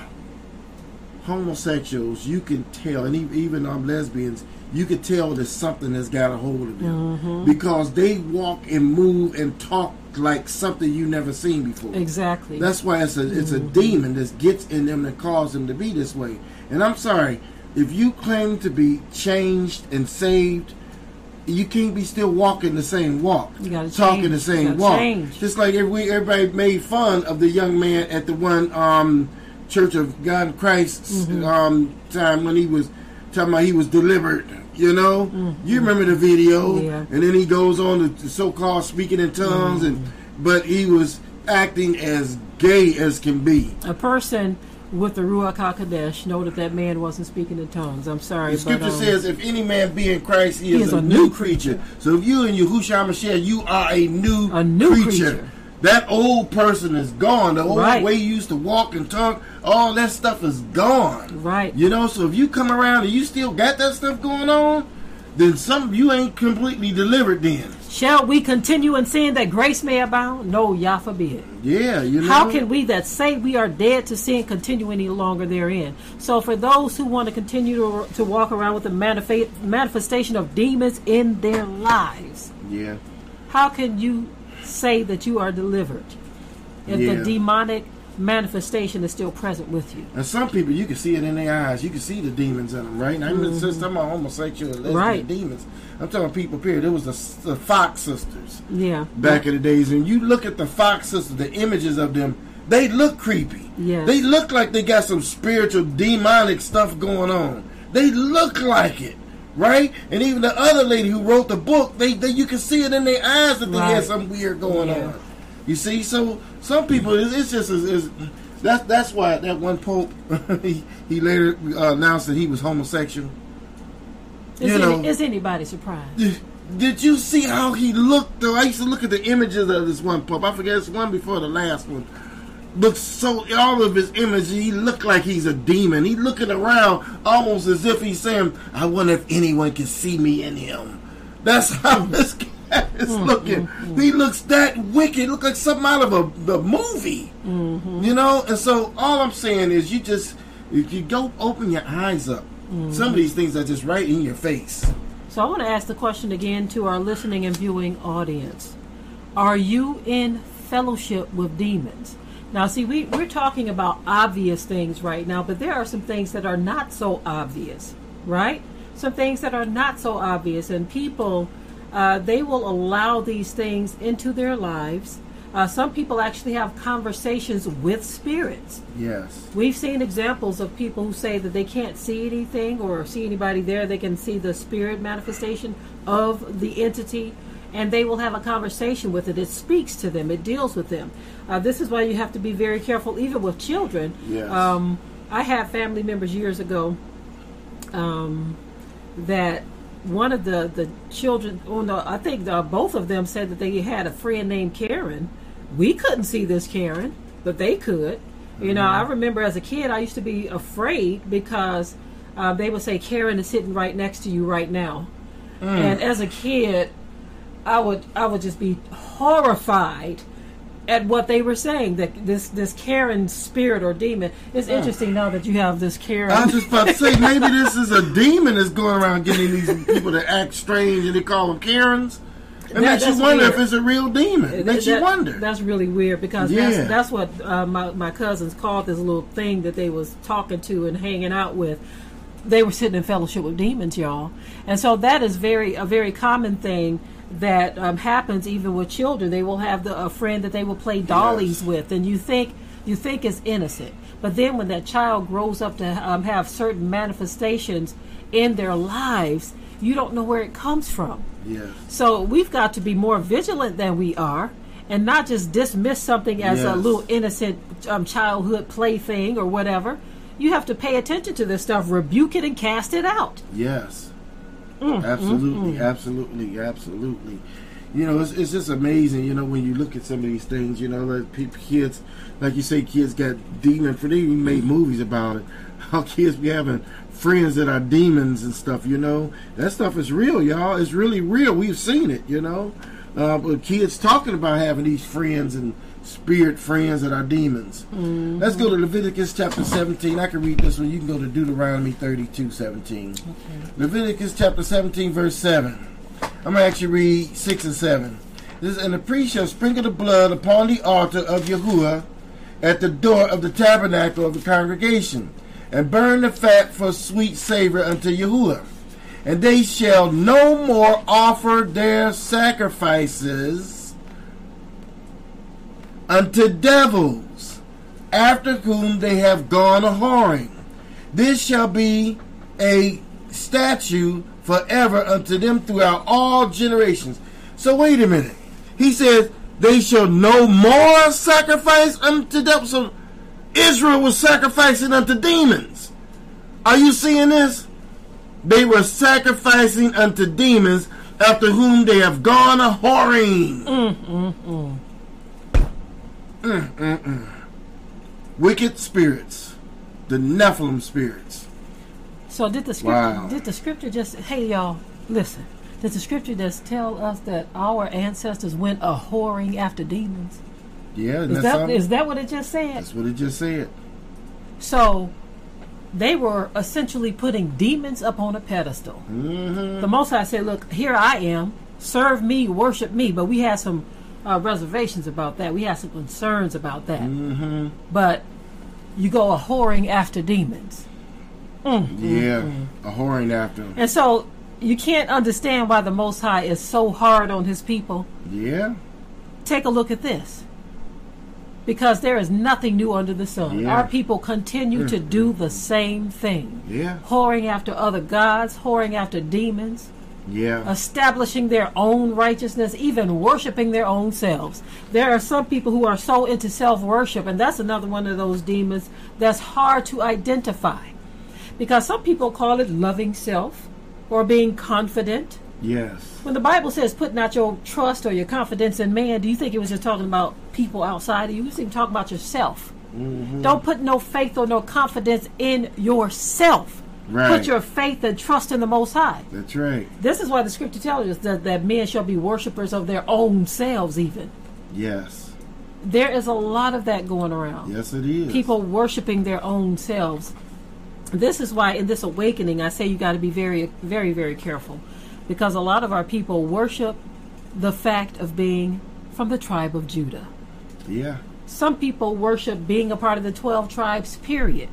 Homosexuals, you can tell, and even um, lesbians, you can tell there's something that's got a hold of them because they walk and move and talk like something you never seen before. Exactly. That's why it's a it's a demon that gets in them that causes them to be this way. And I'm sorry, if you claim to be changed and saved, you can't be still walking the same walk, You gotta talking change. the same walk. change. Just like every, everybody made fun of the young man at the one um, Church of God in Christ Mm-hmm. um, time when he was talking about he was delivered. You know, you remember the video, Mm-hmm. Yeah. and then he goes on to so-called speaking in tongues, and Mm-hmm. but he was acting as gay as can be. a person with the Ruach HaKodesh know that that man wasn't speaking in tongues. I'm sorry. The scripture but, um, says, "If any man be in Christ, he, is, a, new creature. So if you and Yahushua Mashiach, you are a new, A new creature. That old person is gone. The old Right. way you used to walk and talk, all that stuff is gone. Right. You know, so if you come around and you still got that stuff going on, then some you ain't completely delivered. Then, Shall we continue in sin that grace may abound? No, Yah forbid. yeah, you know. How can we that say we are dead to sin continue any longer therein? So, for those who want to continue to, to walk around with the manifa- manifestation of demons in their lives, Yeah, how can you say that you are delivered if Yeah. the demonic manifestation is still present with you? and some people you can see it in their eyes. You can see the demons in them, right? And I'm not just talking about homosexual and lesbian Right. demons. I'm talking people. Period. It was the, the Fox sisters. Yeah. back in the days. And you look at the Fox sisters, the images of them, they look creepy. Yes. They look like they got some spiritual demonic stuff going on. They look like it. Right? And even the other lady who wrote the book, they, they you can see it in their eyes that they Right. had something weird going Yeah. on. You see, so some people it's, it's just is, that's that's why that one pope he, he later uh, announced that he was homosexual. Is, you any- know, is anybody surprised? Did, did you see how he looked? Though I used to look at the images of this one pope. I forget it's one before the last one. Looks so all of his images. He looked like he's a demon. He looking around almost as if he's saying, "I wonder if anyone can see me in him." That's how this cat is mm-hmm. looking. He looks that wicked. Look like something out of a the movie. Mm-hmm. You know. And so all I'm saying is, you just if you go open your eyes up. Mm-hmm. Some of these things are just right in your face. So I want to ask the question again to our listening and viewing audience. Are you in fellowship with demons? Now, see, we, we're talking about obvious things right now, but there are some things that are not so obvious, right? Some things that are not so obvious, and people, uh, they will allow these things into their lives. Uh, some people actually have conversations with spirits. Yes. We've seen examples of people who say that they can't see anything or see anybody there. They can see the spirit manifestation of the entity, and they will have a conversation with it. It speaks to them, it deals with them. Uh, this is why you have to be very careful, even with children. Yes. Um, I had family members years ago um, that one of the, the children, oh no, I think uh, both of them said that they had a friend named Karen. We couldn't see this Karen, but they could. You know, I remember as a kid, I used to be afraid because uh, they would say Karen is sitting right next to you right now, and as a kid, I would I would just be horrified at what they were saying that this this Karen spirit or demon. It's interesting now that you have this Karen. I was just about to say maybe this is a demon that's going around getting these people to act strange and they call them Karens. It That- makes you wonder weird. if it's a real demon. It makes you wonder. That's really weird because Yeah. that's that's what uh, my my cousins called this little thing that they was talking to and hanging out with. They were sitting in fellowship with demons, y'all, and so that is very a very common thing that um, happens even with children. They will have the, a friend that they will play dollies Yes. with, and you think you think it's innocent, but then when that child grows up to um, have certain manifestations in their lives, you don't know where it comes from. yes. So we've got to be more vigilant than we are and not just dismiss something as a little innocent um, childhood plaything or whatever. You have to pay attention to this stuff, rebuke it, and cast it out. Yes. Mm, absolutely, absolutely, absolutely. You know, it's, it's just amazing, you know, when you look at some of these things, you know, like people, kids, like you say, kids got demon, for they even made movies about it. How kids be having friends that are demons and stuff, you know. That stuff is real, y'all. It's really real. We've seen it, you know. Uh, but kids talking about having these friends and spirit friends that are demons. Mm-hmm. Let's go to Leviticus chapter 17. I can read this one. You can go to Deuteronomy 32 17. Leviticus chapter 17, verse 7. I'm going to actually read 6 and 7. This is, and the priest shall sprinkle the blood upon the altar of Yahuwah at the door of the tabernacle of the congregation, and burn the fat for sweet savor unto Yahuwah. And they shall no more offer their sacrifices unto devils, after whom they have gone a whoring. This shall be a statue forever unto them throughout all generations. So wait a minute. He says they shall no more sacrifice unto devils. So Israel was sacrificing unto demons. Are you seeing this? They were sacrificing unto demons after whom they have gone a whoring. Mm, mm, mm. Mm, mm, mm. Wicked spirits, the Nephilim spirits. So did the scripture? Wow. Did the scripture just? Hey, y'all, listen. Did the scripture just tell us that our ancestors went a whoring after demons? Yeah, Is that is that what it just said? That's what it just said. So they were essentially putting demons up on a pedestal. hmm The Most High said, "Look, here I am. Serve me, worship me." But we had some uh, reservations about that. We had some concerns about that. hmm But you go a whoring after demons, Yeah, a whoring after them. and so you can't understand why the Most High is so hard on His people. Yeah, Take a look at this. Because there is nothing new under the sun. Yeah. Our people continue to do the same thing. yeah, Whoring after other gods, whoring after demons, yeah. establishing their own righteousness, even worshiping their own selves. There are some people who are so into self worship, and that's another one of those demons that's hard to identify. Because some people call it loving self, or being confident. Yes. When the Bible says put not your trust or your confidence in man, do you think it was just talking about people outside of you? It was even talking about yourself. Mm-hmm. Don't put no faith or no confidence in yourself. Right. Put your faith and trust in the Most High. That's right. This is why the scripture tells us that, that men shall be worshippers of their own selves, even. Yes. There is a lot of that going around. Yes, it is. People worshiping their own selves. This is why in this awakening, I say you got to be very, very, very careful. Because a lot of our people worship the fact of being from the tribe of Judah. Yeah. Some people worship being a part of the 12 tribes, period.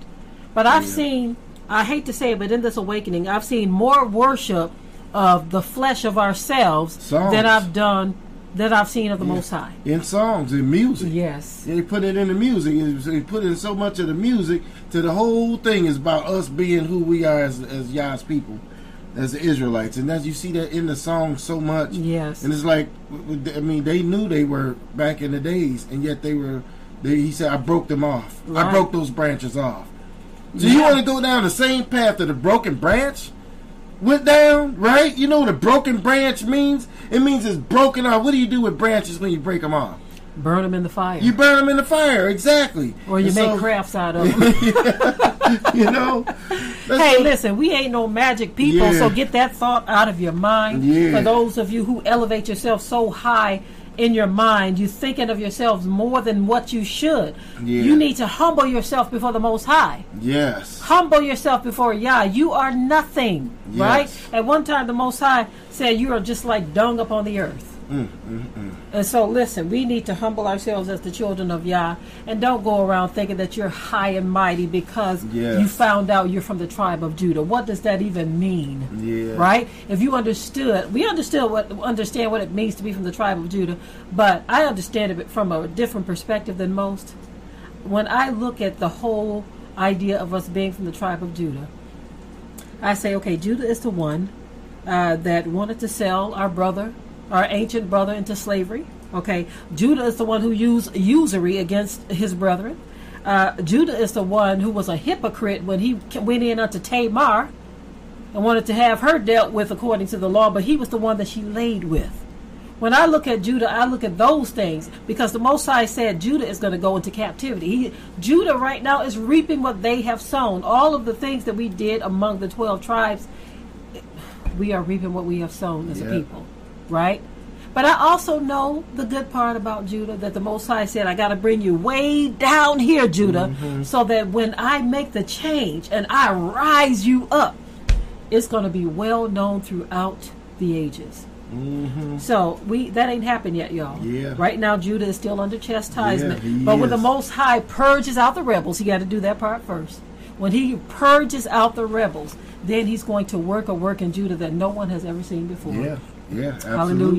But I've Yeah. seen, I hate to say it, but in this awakening, I've seen more worship of the flesh of ourselves Songs. than I've done, that I've seen of the Most High. In songs, in music. Yes. They put it in the music. They put in so much of the music to the whole thing is about us being who we are as, as Yah's people, as the Israelites. And as you see that in the song so much. Yes. And it's like, I mean, they knew they were back in the days, and yet they were. They, he said, "I broke them off. I broke those branches off." So you want to go down the same path that the broken branch went down, right? You know what a broken branch means? It means it's broken off. What do you do with branches when you break them off? Burn them in the fire. You burn them in the fire, exactly. or you And make so, crafts out of them. You know. Hey, listen, we ain't no magic people, Yeah. so get that thought out of your mind. Yeah. For those of you who elevate yourself so high in your mind, you're thinking of yourselves more than what you should. Yeah. You need to humble yourself before the Most High. Yes. Humble yourself before Yah. You are nothing, Yes. right? At one time, the Most High said, You are just like dung upon the earth. Mm, And so, listen, we need to humble ourselves as the children of Yah and don't go around thinking that you're high and mighty because Yes. you found out you're from the tribe of Judah. What does that even mean? Yeah. Right? If you understood, we understood what understand what it means to be from the tribe of Judah, but I understand it from a different perspective than most. When I look at the whole idea of us being from the tribe of Judah, I say, okay, Judah is the one uh, that wanted to sell our brother, our ancient brother, into slavery. Okay, Judah is the one who used usury against his brethren. Uh, Judah is the one who was a hypocrite when he went in unto Tamar and wanted to have her dealt with according to the law, but he was the one that she laid with. When I look at Judah, I look at those things because the Most High said Judah is going to go into captivity. He, Judah right now is reaping what they have sown. All of the things that we did among the 12 tribes, we are reaping what we have sown as Yeah. a people, right? But I also know the good part about Judah that the Most High said, I got to bring you way down here, Judah, mm-hmm. so that when I make the change and I rise you up, it's going to be well known throughout the ages. Mm-hmm. So we that ain't happened yet, y'all. Yeah. Right now, Judah is still under chastisement. Yeah, but when the. Most High purges out the rebels, he got to do that part first. When he purges out the rebels, then he's going to work a work in Judah that no one has ever seen before. Yeah. Yeah. Absolutely.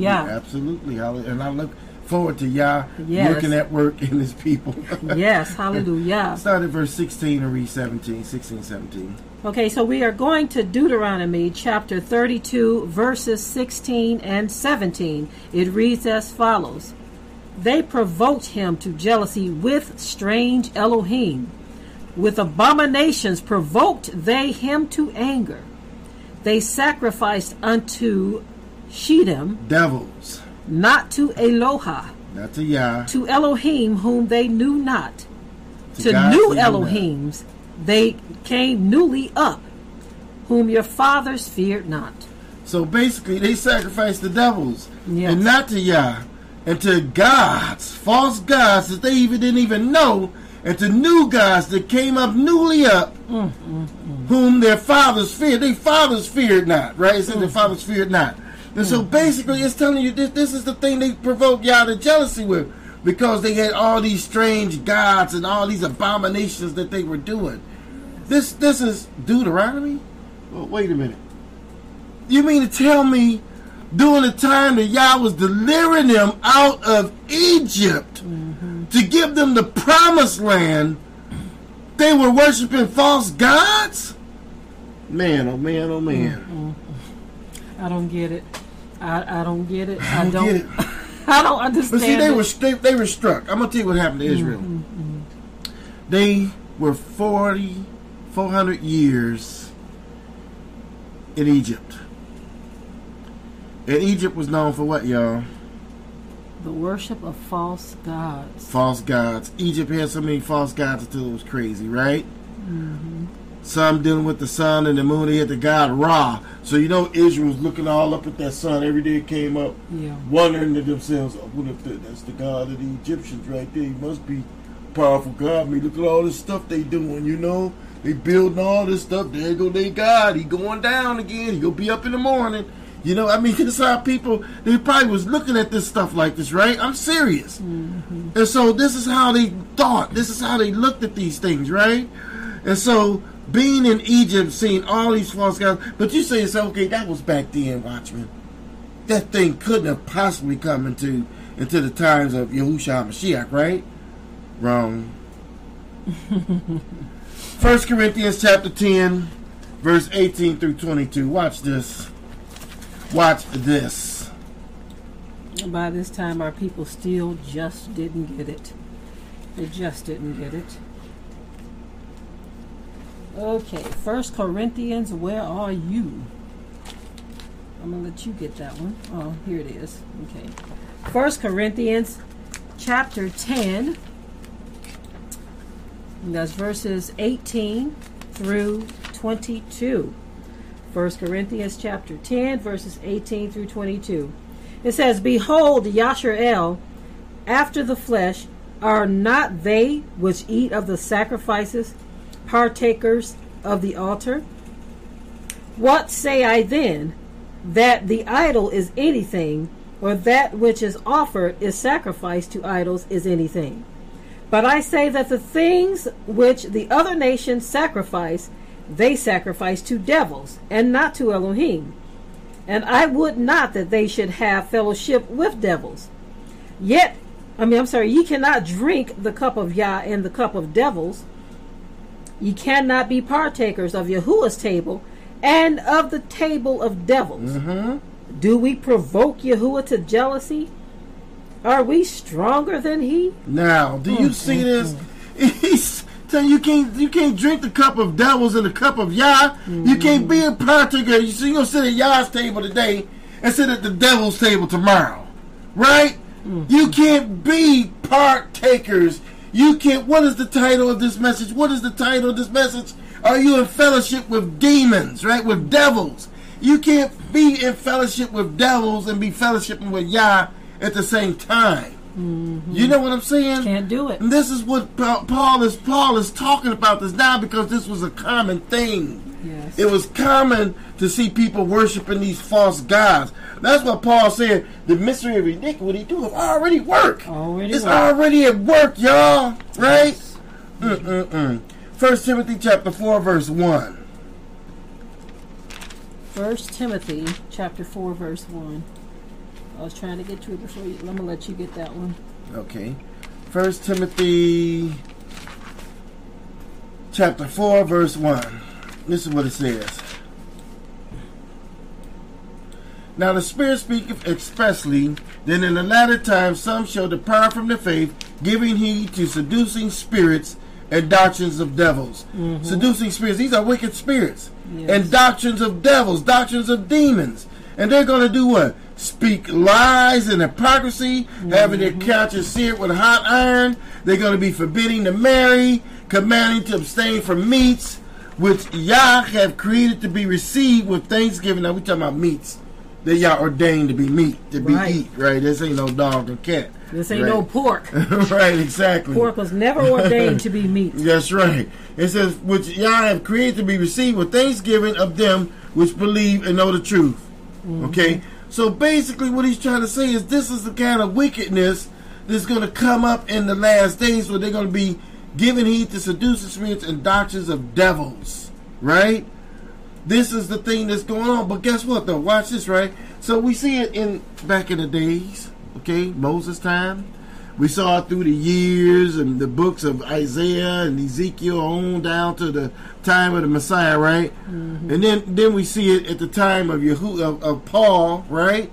Hallelujah. Absolutely. Hallelujah. And I look forward to Yah Yes. working at work in His people. Yes, hallelujah. Start at verse 16 and read 17, 16, 17. Okay, so we are going to Deuteronomy chapter 32, verses 16 and 17. It reads as follows They provoked him to jealousy with strange Elohim. With abominations provoked they him to anger. They sacrificed unto Shedem, Devils. not to Eloha, Not to Yah. to Elohim whom they knew not. To gods new. Elohims they came newly up, whom your fathers feared not. So basically, they sacrificed the devils Yes. and not to Yah, and to gods, false gods that they even didn't even know, and to new gods that came up newly up, Mm, whom their fathers feared. Their fathers feared not, right? It said Mm. their fathers feared not. And so mm. basically, it's telling you this, this is the thing they provoked Yah to jealousy with, because they had all these strange gods and all these abominations that they were doing. This this is Deuteronomy. Well, wait a minute. You mean to tell me during the time that Yah was delivering them out of Egypt mm-hmm. to give them the promised land, they were worshiping false gods? Man, oh man, oh man. I don't get it. I, I don't get it. I I don't. get it. I don't understand. But see, they it. were they, they were struck. I'm gonna tell you what happened to Israel. They were 40, 400 years in Egypt. And Egypt was known for what, y'all? The worship of false gods. False gods. Egypt had so many false gods until it was crazy, right? Mm-hmm. Some dealing with the sun and the moon. They had the god Ra. So you know Israel was looking all up at that sun every day it came up, Yeah. wondering to themselves, oh, what if that's the god of the Egyptians right there? He must be a powerful god. I mean, look at all this stuff they doing, you know? They building all this stuff. There go their god. He going down again. He gonna be up in the morning. You know, I mean, this is how people they probably was looking at this stuff like this, right? I'm serious. Mm-hmm. And so this is how they thought. This is how they looked at these things, right? And so being in Egypt, seeing all these false gods, but you say it's okay. That was back then, Watchmen. That thing couldn't have possibly come into into the times of Yahushua Mashiach, right? Wrong. First Corinthians chapter ten, verse eighteen through twenty-two. Watch this. Watch this. By this time, our people still just didn't get it. They just didn't get it. Okay, First Corinthians, where are you? I'm gonna let you get that one. Oh, here it is. Okay, First Corinthians, chapter ten. And that's verses 18 through 22. 1 Corinthians chapter 10, verses 18 through 22. It says, Behold, Yasharel, after the flesh, are not they which eat of the sacrifices partakers of the altar? What say I then? That the idol is anything, or that which is offered is sacrificed to idols is anything. But I say that the things which the other nations sacrifice, they sacrifice to devils, and not to Elohim. And I would not that they should have fellowship with devils. Yet, I mean, I'm sorry, ye cannot drink the cup of Yah and the cup of devils. Ye cannot be partakers of Yahuwah's table and of the table of devils. Mm-hmm. Do we provoke Yahuwah to jealousy? Are we stronger than he? Now, do you mm, see mm, this? Mm. He's telling you can't you can't drink the cup of devils and the cup of Yah. You can't be a partaker. You see, you're gonna sit at Yah's table today and sit at the devil's table tomorrow, right? You can't be partakers. You can't. What is the title of this message? What is the title of this message? Are you in fellowship with demons, right? With devils. You can't be in fellowship with devils and be fellowshipping with Yah at the same time. Mm-hmm. You know what I'm saying? Can't do it. And this is what Paul is Paul is talking about this now because this was a common thing. Yes. It was common to see people worshiping these false gods. That's what Paul said. The mystery of iniquity do have already worked. Already it's worked. already at work, y'all. Right? Mm-mm-mm. First Timothy chapter four verse one. First Timothy chapter four verse one. I was trying to get to it before you. I'm gonna let you get that one. Okay. First Timothy chapter 4 verse 1. This is what it says. Now the Spirit speaketh expressly that in the latter times some shall depart from the faith, giving heed to seducing spirits and doctrines of devils. Mm-hmm. Seducing spirits, these are wicked spirits. Yes. And doctrines of devils, doctrines of demons. And they're going to do what? Speak lies and hypocrisy, having their mm-hmm. couches seared with hot iron. They're going to be forbidding to marry, commanding to abstain from meats, which Yah have created to be received with thanksgiving. Now we talking about meats that Yah ordained to be meat, to be Right. eat, right? This ain't no dog or cat. This ain't Right. no pork. right, exactly. Pork was never ordained to be meat. That's right. It says, which Yah have created to be received with thanksgiving of them which believe and know the truth. Mm-hmm. Okay? So basically, what he's trying to say is this is the kind of wickedness that's going to come up in the last days where they're going to be giving heed to seducing spirits and doctrines of devils. Right? This is the thing that's going on. But guess what, though? Watch this, right? So we see it in back in the days, okay? Moses' time. We saw it through the years and the books of Isaiah and Ezekiel on down to the time of the Messiah, right? Mm-hmm. And then then we see it at the time of Yehu of, of Paul, right?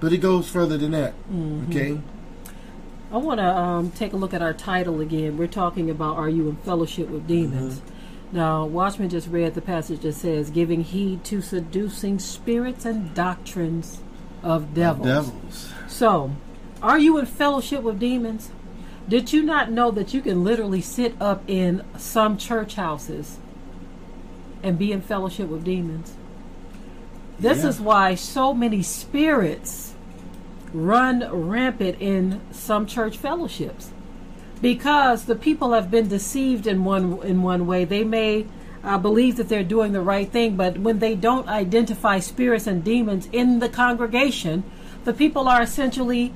But it goes further than that. Mm-hmm. Okay? I want to um, take a look at our title again. We're talking about Are You in Fellowship with Demons? Now, Watchman just read the passage that says, Giving heed to seducing spirits and doctrines of devils. Devils. So, are you in fellowship with demons? Did you not know that you can literally sit up in some church houses and be in fellowship with demons? This Yeah. is why so many spirits run rampant in some church fellowships. Because the people have been deceived in one in one way. They may uh, believe that they're doing the right thing, but when they don't identify spirits and demons in the congregation, the people are essentially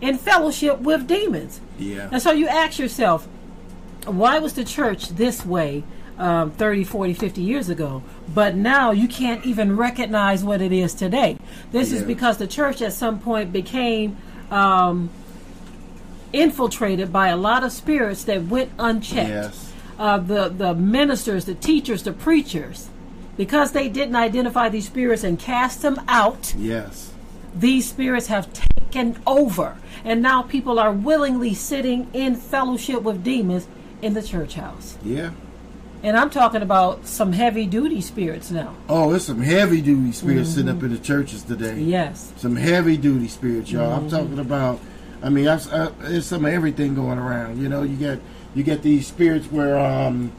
in fellowship with demons. Yeah. And so you ask yourself, why was the church this way um, 30, 40, 50 years ago? But now you can't even recognize what it is today. This is because the church at some point became um, infiltrated by a lot of spirits that went unchecked. Yes. Uh, the, the ministers, the teachers, the preachers, because they didn't identify these spirits and cast them out Yes. these spirits have taken over and now people are willingly sitting in fellowship with demons in the church house Yeah. And i'm talking about some heavy duty spirits now Oh, there's some heavy duty spirits sitting up in the churches today. yes Some heavy duty spirits, y'all. I'm talking about. I mean, I've, uh, there's some of everything going around. You know, you get you get these spirits where um,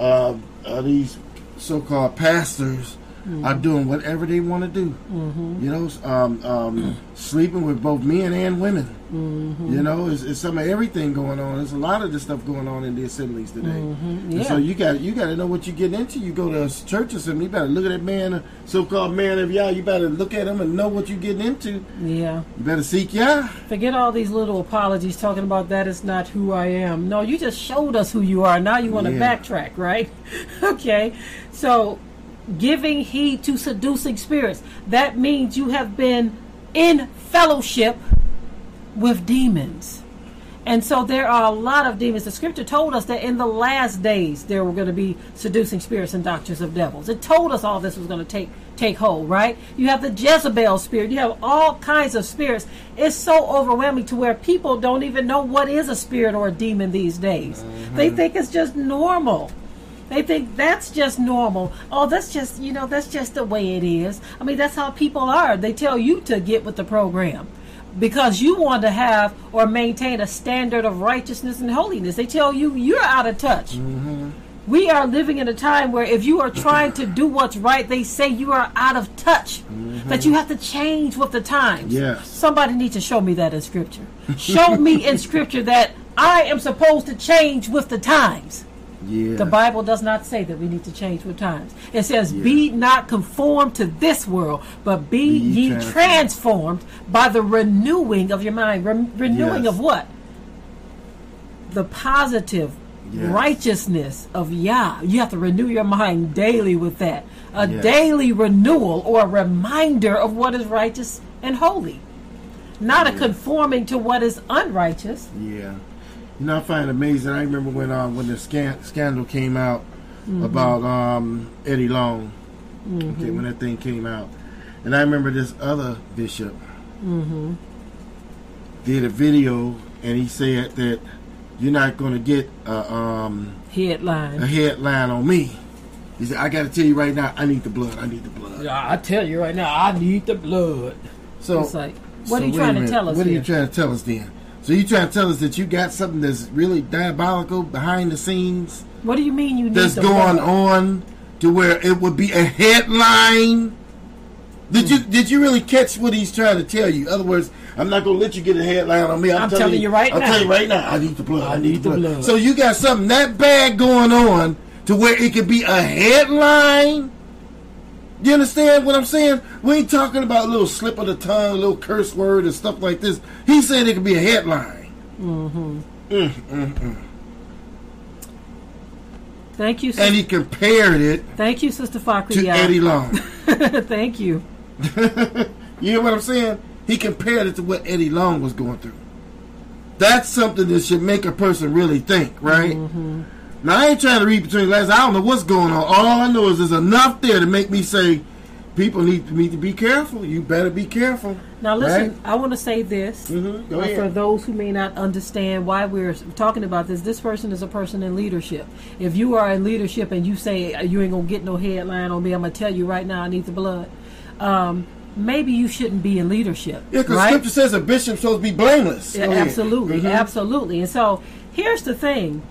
uh, uh, these so-called pastors are doing whatever they want to do. Mm-hmm. You know, um, um, sleeping with both men and women. Mm-hmm. You know, it's, it's some of everything going on. There's a lot of this stuff going on in the assemblies today. Mm-hmm. Yeah. And so you got you got to know what you're getting into. You go to a church assembly, you better look at that man, uh, so-called man of Yah. You better look at him and know what you're getting into. yeah You better seek Yah. forget all these little apologies talking about that is not who i am no you just showed us who you are now you want to Yeah. backtrack right okay so giving heed to seducing spirits that means you have been in fellowship with demons And so there are a lot of demons. The scripture told us that in the last days there were going to be seducing spirits and doctors of devils. It told us all this was going to take take hold, right? You have the Jezebel spirit. You have all kinds of spirits. It's so overwhelming to where people don't even know what is a spirit or a demon these days. They mm-hmm. think it's just normal. They think that's just normal. Oh, that's just, you know, that's just the way it is. I mean, that's how people are. They tell you to get with the program because you want to have or maintain a standard of righteousness and holiness. They tell you you're out of touch. Mm-hmm. We are living in a time where if you are trying to do what's right, they say you are out of touch. Mm-hmm. That you have to change with the times. Yes. Somebody needs to show me that in scripture. Show me in scripture that I am supposed to change with the times. Yeah. The Bible does not say that we need to change with times. It says, "Be not conformed to this world, but be, Be ye transformed." transformed by the renewing of your mind." Re- renewing Yes. of what? The positive Yes. righteousness of Yah. You have to renew your mind daily with that. A Yes. daily renewal or a reminder of what is righteous and holy, not a conforming to what is unrighteous. Yeah. You know, I find it amazing. I remember when um, when the scan- scandal came out about um, Eddie Long. Okay, when that thing came out, and I remember this other bishop did a video, and he said that you're not going to get a, um, Headline. a headline on me. He said, "I got to tell you right now, I need the blood. I need the blood." Yeah, I tell you right now, I need the blood. So It's like, what so are you trying to tell us What are you trying to tell us then? So you trying to tell us that you got something that's really diabolical behind the scenes what do you mean you need that's going on to where it would be a headline? Did you hmm. did you really catch what he's trying to tell you? In other words, I'm not gonna let you get a headline on me. I'm, I'm telling you right I'm now. telling you right now. I need the blood. I, need, the blood. blood. So you got something that bad going on to where it could be a headline. You understand what I'm saying? We ain't talking about a little slip of the tongue, a little curse word and stuff like this. He said it could be a headline. Mm-hmm. Thank you, And he compared it thank you, Sister to Fakria. Eddie Long. thank you. You hear what I'm saying? He compared it to what Eddie Long was going through. That's something that should make a person really think, right? Mm-hmm. Now I ain't trying to read between the lines. I don't know what's going on. All I know is there's enough there to make me say, people need need to be careful. You better be careful. Now listen, Right? I want to say this Mhm, go uh, for those who may not understand why we're talking about this. This person is a person in leadership. If you are in leadership and you say uh, you ain't gonna get no headline on me, I'm gonna tell you right now I need the blood. Um, maybe you shouldn't be in leadership. Yeah, because right? Scripture says a bishop's supposed to be blameless. Yeah, absolutely, Mhm. absolutely. And so here's the thing.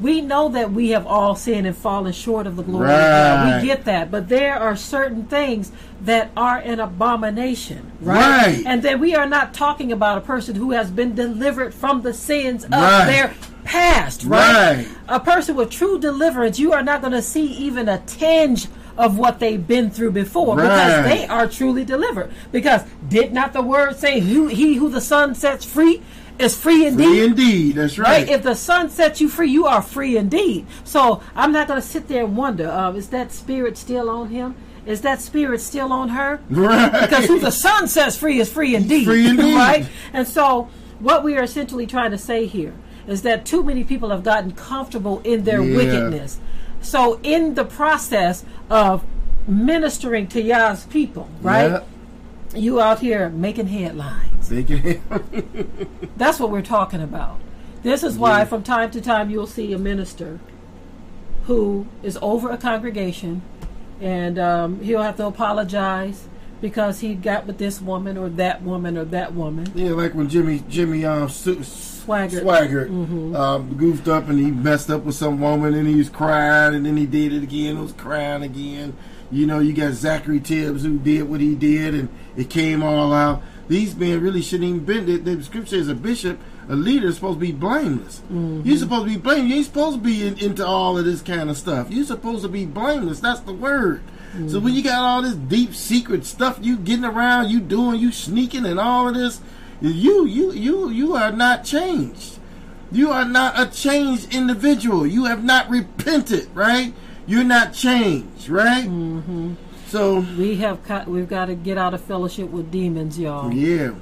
We know that we have all sinned and fallen short of the glory of God. We get that. But there are certain things that are an abomination, right? Right. And then we are not talking about a person who has been delivered from the sins of Right. their past, right? Right. A person with true deliverance, you are not going to see even a tinge of what they've been through before because they are truly delivered. Because did not the word say, who, He who the Son sets free is free indeed? Free indeed. That's right. Right? If the Son sets you free, you are free indeed. So I'm not going to sit there and wonder, um, is that spirit still on him? Is that spirit still on her? Right. Because who the Son sets free is free indeed. Free indeed. right? And so what we are essentially trying to say here is that too many people have gotten comfortable in their Yeah. wickedness. So in the process of ministering to Yah's people, right? Yeah. You out here making headlines. Can- That's what we're talking about. This is why, Yeah. from time to time, you'll see a minister who is over a congregation, and um, he'll have to apologize because he got with this woman or that woman or that woman. yeah, like when Jimmy Jimmy um Su- Swaggart. Swaggart Mm-hmm. um, goofed up and he messed up with some woman and he was crying and then he did it again. was crying again. You know, you got Zachery Tims who did what he did and it came all out. These men really shouldn't even been. The, the scripture says a bishop, a leader, is supposed to be blameless. Mm-hmm. You're supposed to be blameless. You ain't supposed to be in, into all of this kind of stuff. You're supposed to be blameless. That's the word. So when you got all this deep secret stuff you getting around, you doing, you sneaking, and all of this, you you you you are not changed. You are not a changed individual. You have not repented, right? You're not changed, right? Mm-hmm. So We have cut, we've got to get out of fellowship with demons, y'all. yeah,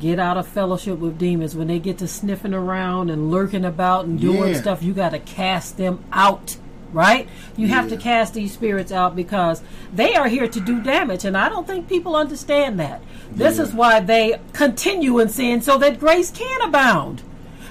Get out of fellowship with demons. When they get to sniffing around and lurking about and doing Yeah. stuff, you got to cast them out. Right? You have to cast these spirits out because they are here to do damage, and I don't think people understand that. This Yeah. is why they continue in sin so that grace can abound.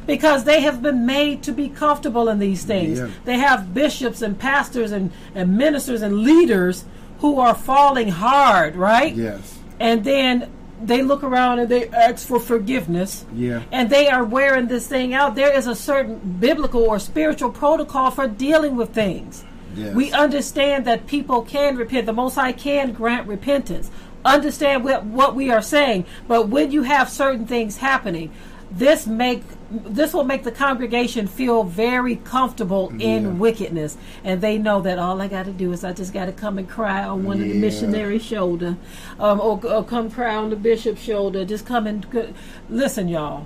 Because they have been made to be comfortable in these things. Yeah. They have bishops and pastors and, and ministers and leaders who are falling hard, right? yes, and then they look around and they ask for forgiveness. Yeah, and they are wearing this thing out. There is a certain biblical or spiritual protocol for dealing with things. Yes. we understand that people can repent. The most high can grant repentance. Understand what, what we are saying. But when you have certain things happening this make this will make the congregation feel very comfortable Yeah. in wickedness and they know that all i got to do is i just got to come and cry on one of the Yeah. missionaries shoulder um, or, or come cry on the bishop's shoulder just come and listen y'all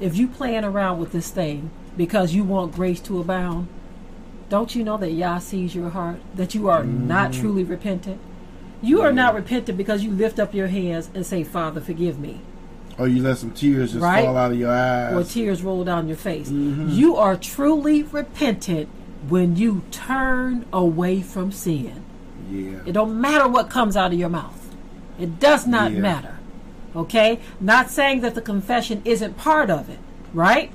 if you playing around with this thing because you want grace to abound don't you know that Yah sees your heart? That you are not truly repentant? You are not repentant because you lift up your hands and say, Father, forgive me. Or you let some tears just Right? fall out of your eyes. Or tears roll down your face. Mm-hmm. You are truly repentant when you turn away from sin. yeah, It don't matter what comes out of your mouth. It does not Yeah. matter. Okay? Not saying that the confession isn't part of it, right?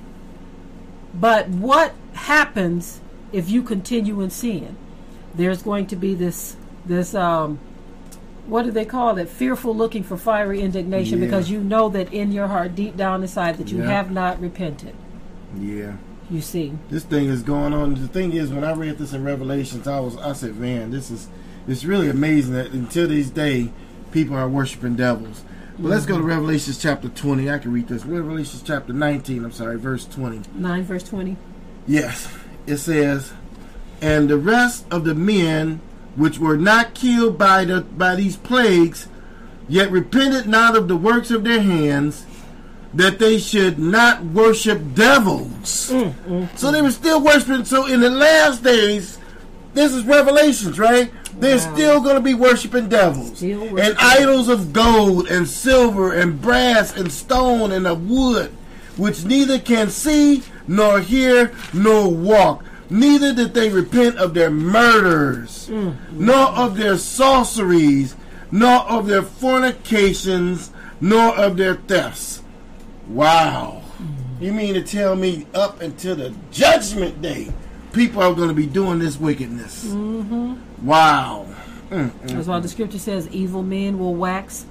But what happens if you continue in sin? There's going to be this this um what do they call it? Fearful looking for fiery indignation Yeah. because you know that in your heart, deep down inside, that you Yeah. have not repented. yeah. You see. this thing is going on. The thing is, when I read this in Revelations, I was I said, man, this is it's really amazing that until this day, people are worshiping devils. But let's go to mm-hmm. Revelations chapter twenty. I can read this. Revelations chapter nineteen. I'm sorry, verse twenty. 9 verse 20. Yes, it says, and the rest of the men which were not killed by the by these plagues, yet repented not of the works of their hands, that they should not worship devils. Mm, mm. So they were still worshiping. So in the last days, this is Revelations, right? They're Wow. still going to be worshiping devils Still and idols of gold and silver and brass and stone and of wood, which neither can see nor hear nor walk. Neither did they repent of their murders, nor of their sorceries, nor of their fornications, nor of their thefts. Wow. You mean to tell me up until the judgment day, people are going to be doing this wickedness? Mm-hmm. Wow. Mm, mm. That's why the scripture says evil men will wax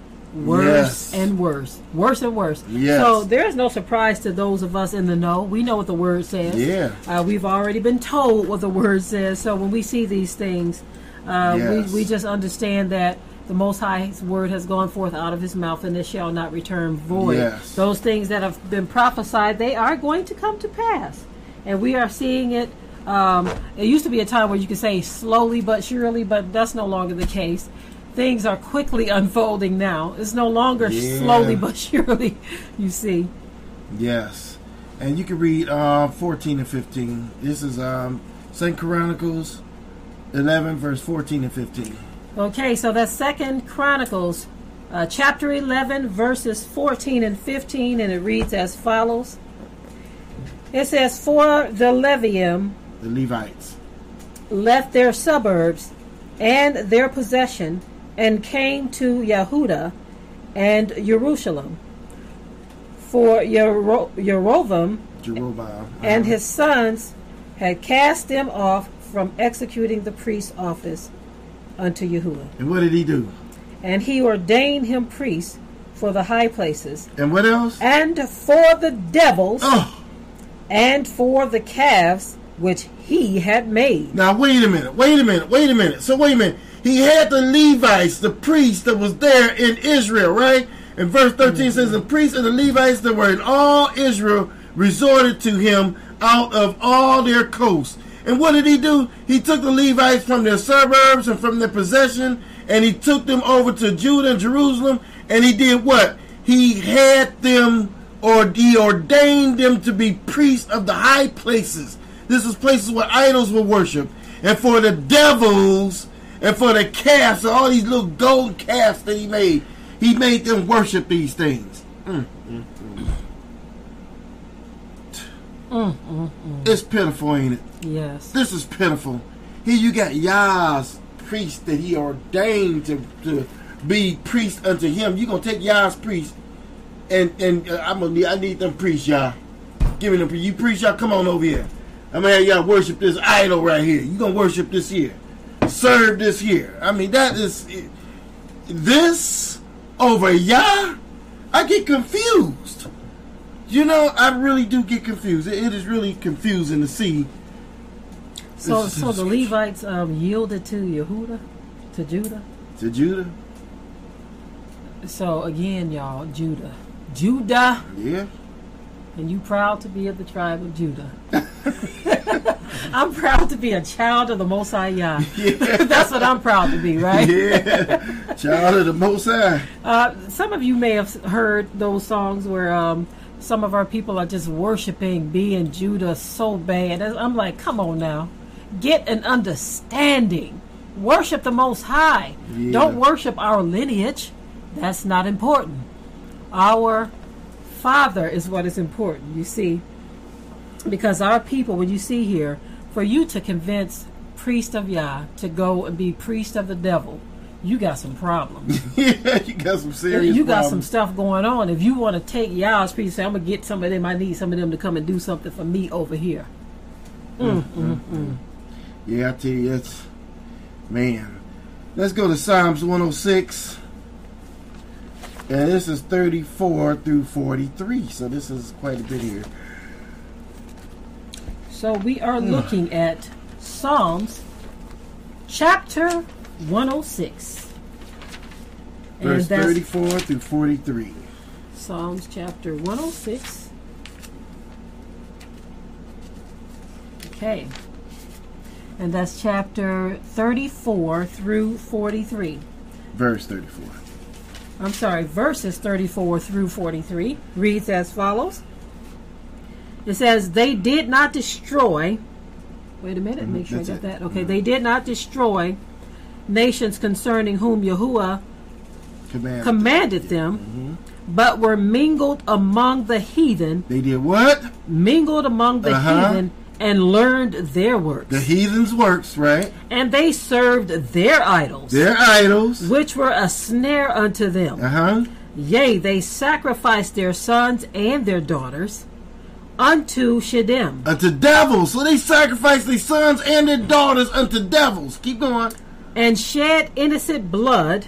worse Yes. and worse, worse and worse. Yes. So there is no surprise to those of us in the know. We know what the word says. Yeah. Uh, we've already been told what the word says. So when we see these things, uh, Yes. we, we just understand that the Most High's word has gone forth out of His mouth, and it shall not return void. Yes. Those things that have been prophesied, they are going to come to pass, and we are seeing it. Um, it used to be a time where you could say slowly but surely, but that's no longer the case. Things are quickly unfolding now. It's no longer Yeah. slowly but surely. You see. Yes. And you can read uh, 14 and 15. This is um, Chronicles 11, verse 14 and 15. Okay, so that's Second Chronicles, uh, chapter eleven, verses fourteen and fifteen, and it reads as follows. It says, "For the Levium The Levites. left their suburbs and their possession, and came to Yehuda and Jerusalem. For Yero- Yerovam and Uh-huh. his sons had cast them off from executing the priest's office unto Yehuda." And what did he do? and he ordained him priest for the high places, And what else? and for the devils, Oh, and for the calves which he had made. now wait a minute. Wait a minute. Wait a minute. So wait a minute. He had the Levites, the priests that was there in Israel, right? And verse 13 says, The priests and the Levites that were in all Israel resorted to him out of all their coasts. And what did he do? He took the Levites from their suburbs and from their possession, and he took them over to Judah and Jerusalem, and he did what? He had them, or he ordained them to be priests of the high places. This was places where idols were worshipped. And for the devils, and for the calves, all these little golden calves that he made, he made them worship these things. Mm, mm, mm. It's pitiful, ain't it? Yes. This is pitiful. Here you got Yah's priest that he ordained to, to be priest unto him. You gonna take Yah's priest and and uh, I'm gonna need, I need them priests, Yah. Give me them. You priests, y'all come on over here. I'm gonna have y'all worship this idol right here. You gonna worship this here, serve this year. I mean that is this over Yah. I get confused. You know, I really do get confused. It- it is really confusing to see So, This is- so the Levites um, yielded to Yehuda, to Judah. to Judah. So again, y'all, Judah, Judah, Yeah. and you proud to be of the tribe of Judah. I'm proud to be a child of the Most High Yah. That's what I'm proud to be, right? Yeah. Child of the Most High. Uh, some of you may have heard those songs where um, some of our people are just worshiping being Judah so bad. I'm like, come on now, get an understanding. Worship the Most High. Yeah. Don't worship our lineage. That's not important. Our Father is what is important. You see, because our people, when you see here, for you to convince priest of Yah to go and be priest of the devil, you got some problems. yeah, you got some serious you got some stuff going on. If you want to take Yah's priest, say, I'm gonna get some of them. I need some of them to come and do something for me over here. Mm, mm, mm, yeah, I tell you, it's man. Let's go to Psalms 106. And this is 34 through 43. So this is quite a bit here. So we are hmm. looking at Psalms chapter 106. And Verse that's 34 through 43. Psalms chapter 106. Okay. And that's chapter 34 through 43. Verse 34. I'm sorry, verses 34 through 43 reads as follows. It says, They did not destroy. Wait a minute, make sure I got it. that. Okay, they did not destroy nations concerning whom Yahuwah Command. commanded them, but were mingled among the heathen, they did what? mingled among the Uh-huh. heathen, and learned their works. The heathens' works, right? and they served their idols, Their idols. which were a snare unto them. Uh huh. Yea, they sacrificed their sons and their daughters unto Shedim, Unto devils. So they sacrificed their sons and their daughters unto devils. Keep going. and shed innocent blood,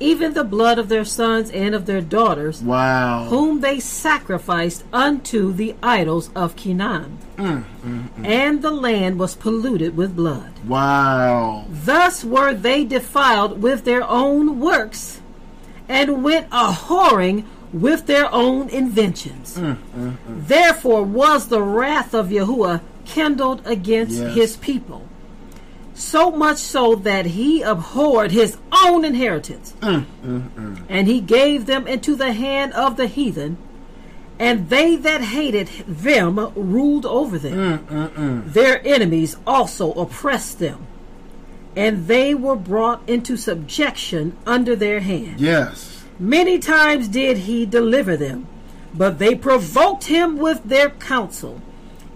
even the blood of their sons and of their daughters, Wow. whom they sacrificed unto the idols of Canaan. Mm, mm, mm. And the land was polluted with blood. Wow. Thus were they defiled with their own works, and went a whoring with their own inventions. Mm, mm, mm. Therefore was the wrath of Yahuwah kindled against Yes. his people, so much so that he abhorred his own inheritance, and he gave them into the hand of the heathen. And they that hated them ruled over them. Their enemies also oppressed them and they were brought into subjection under their hand. Yes. Many times did he deliver them, but they provoked him with their counsel,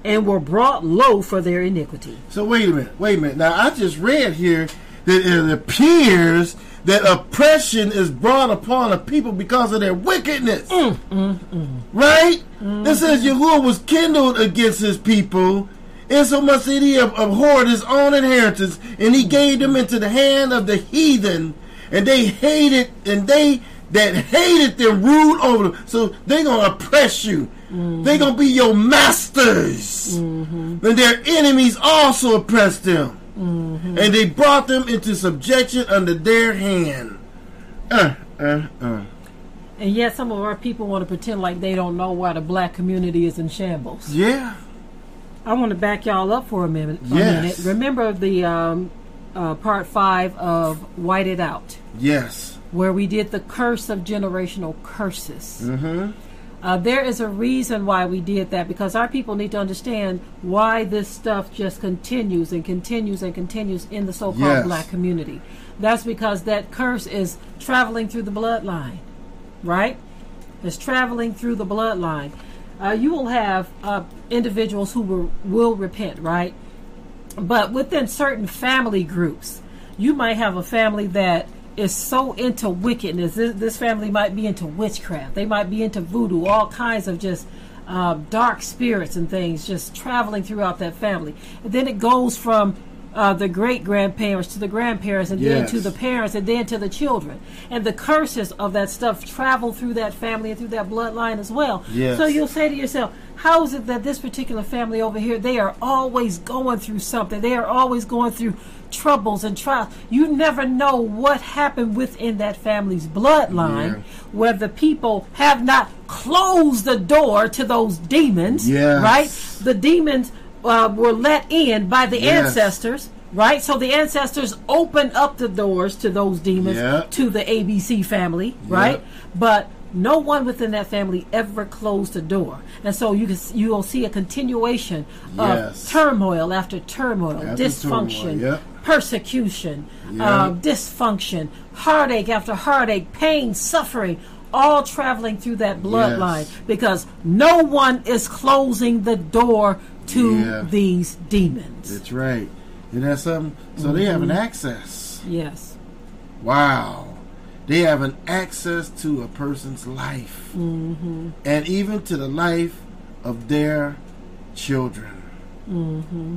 and were brought low for their iniquity. So wait a minute. Wait a minute. Now I just read here that it appears that oppression is brought upon a people because of their wickedness. Mm, mm, mm. Right? Mm-hmm. It says Yahuwah was kindled against his people, insomuch that he ab- abhorred his own inheritance, and he gave them into the hand of the heathen, and they hated, and they that hated them ruled over them. So they're gonna oppress you. They're gonna be your masters. And their enemies also oppressed them. And they brought them into subjection under their hand. Uh, uh, uh. And yet, some of our people want to pretend like they don't know why the black community is in shambles. Yeah. I want to back y'all up for a minute. A Yes. minute. Remember the um, uh, part five of White It Out, Yes. Where we did the curse of generational curses. Mm-hmm. Uh, there is a reason why we did that because our people need to understand why this stuff just continues and continues and continues in the so-called Yes. black community. That's because that curse is traveling through the bloodline, right? It's traveling through the bloodline. Uh, you will have uh, individuals who will, will repent, right? But within certain family groups, you might have a family that is so into wickedness. This, this family might be into witchcraft. They might be into voodoo, all kinds of just um, dark spirits and things just traveling throughout that family. And then it goes from uh, the great grandparents to the grandparents, and then to the parents, and then to the children. And the curses of that stuff travel through that family and through that bloodline as well. Yes. So you'll say to yourself, how is it that this particular family over here, they are always going through something? They are always going through troubles and trials. You never know what happened within that family's bloodline Yeah. where the people have not closed the door to those demons, Yes. right? The demons uh, were let in by the Yes. ancestors. Right, so the ancestors opened up the doors to those demons, Yeah. to the ABC family, right? But no one within that family ever closed the door, and so you can you will see a continuation of Yes. turmoil after turmoil, After dysfunction, turmoil, yep. persecution, um, dysfunction, heartache after heartache, pain, suffering, all traveling through that bloodline Yes. because no one is closing the door to Yeah. these demons. That's right. And that's something. So they have an access. Yes. Wow. They have an access to a person's life. Mm-hmm. And even to the life of their children. Mm-hmm.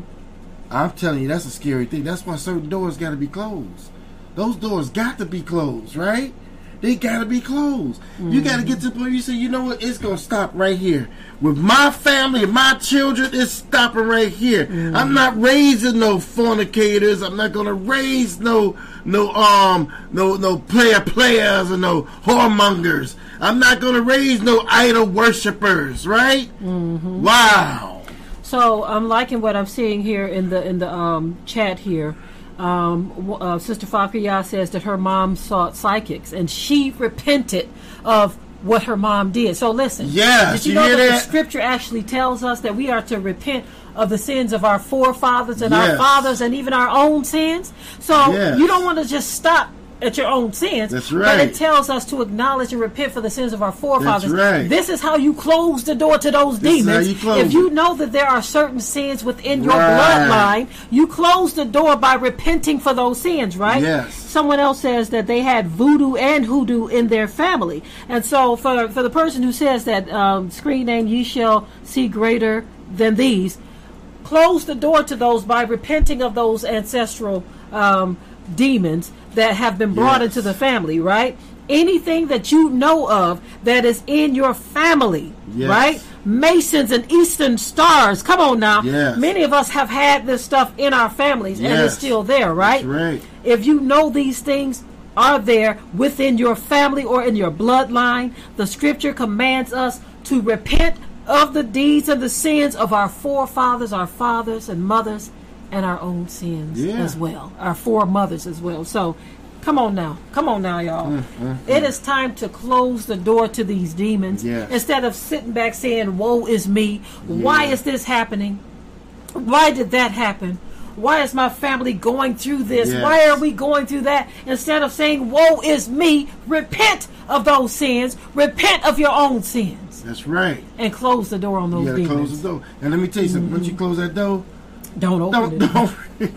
I'm telling you, that's a scary thing. That's why certain doors got to be closed. Those doors got to be closed, right? They got to be closed. You got to get to the point where you say, you know what, it's to stop right here. With my family and my children, it's stopping right here. I'm not raising no fornicators. I'm not to raise no no um no no player players or no whoremongers. I'm not to raise no idol worshippers, right? Wow. So I'm liking what I'm seeing here in the in the um, chat here. Um, uh, Sister Fakaya says that her mom sought psychics and she repented of what her mom did. So listen, Yes, did you, you know hear that, the scripture actually tells us that we are to repent of the sins of our forefathers and our fathers and even our own sins? So Yes. you don't want to just stop at your own sins. That's But it tells us to acknowledge and repent for the sins of our forefathers. right. This is how you close the door to those This demons. you if you know that there are certain sins within your Right. bloodline, you close the door by repenting for those sins, right? Yes. Someone else says that they had voodoo and hoodoo in their family. And so for, for the person who says that um, screen name, ye shall see greater than these, close the door to those by repenting of those ancestral um, demons that have been brought Yes. into the family, right? Anything that you know of that is in your family, Yes. right? Masons and Eastern stars. Come on now. Yes. Many of us have had this stuff in our families and it's still there, right? That's right. If you know these things are there within your family or in your bloodline, the scripture commands us to repent of the deeds and the sins of our forefathers, our fathers and mothers, and our own sins Yeah. as well, our foremothers as well. So, come on now, come on now, y'all. Mm, mm, mm, It is time to close the door to these demons Yes. instead of sitting back saying, "Woe is me! Why is this happening? Why did that happen?" Why is my family going through this? Yes. Why are we going through that? Instead of saying, Woe is me, repent of those sins, repent of your own sins, That's right. and close the door on You those gotta demons. close the door. And let me tell you something. Once you mm-hmm. close that door, Don't open don't it. don't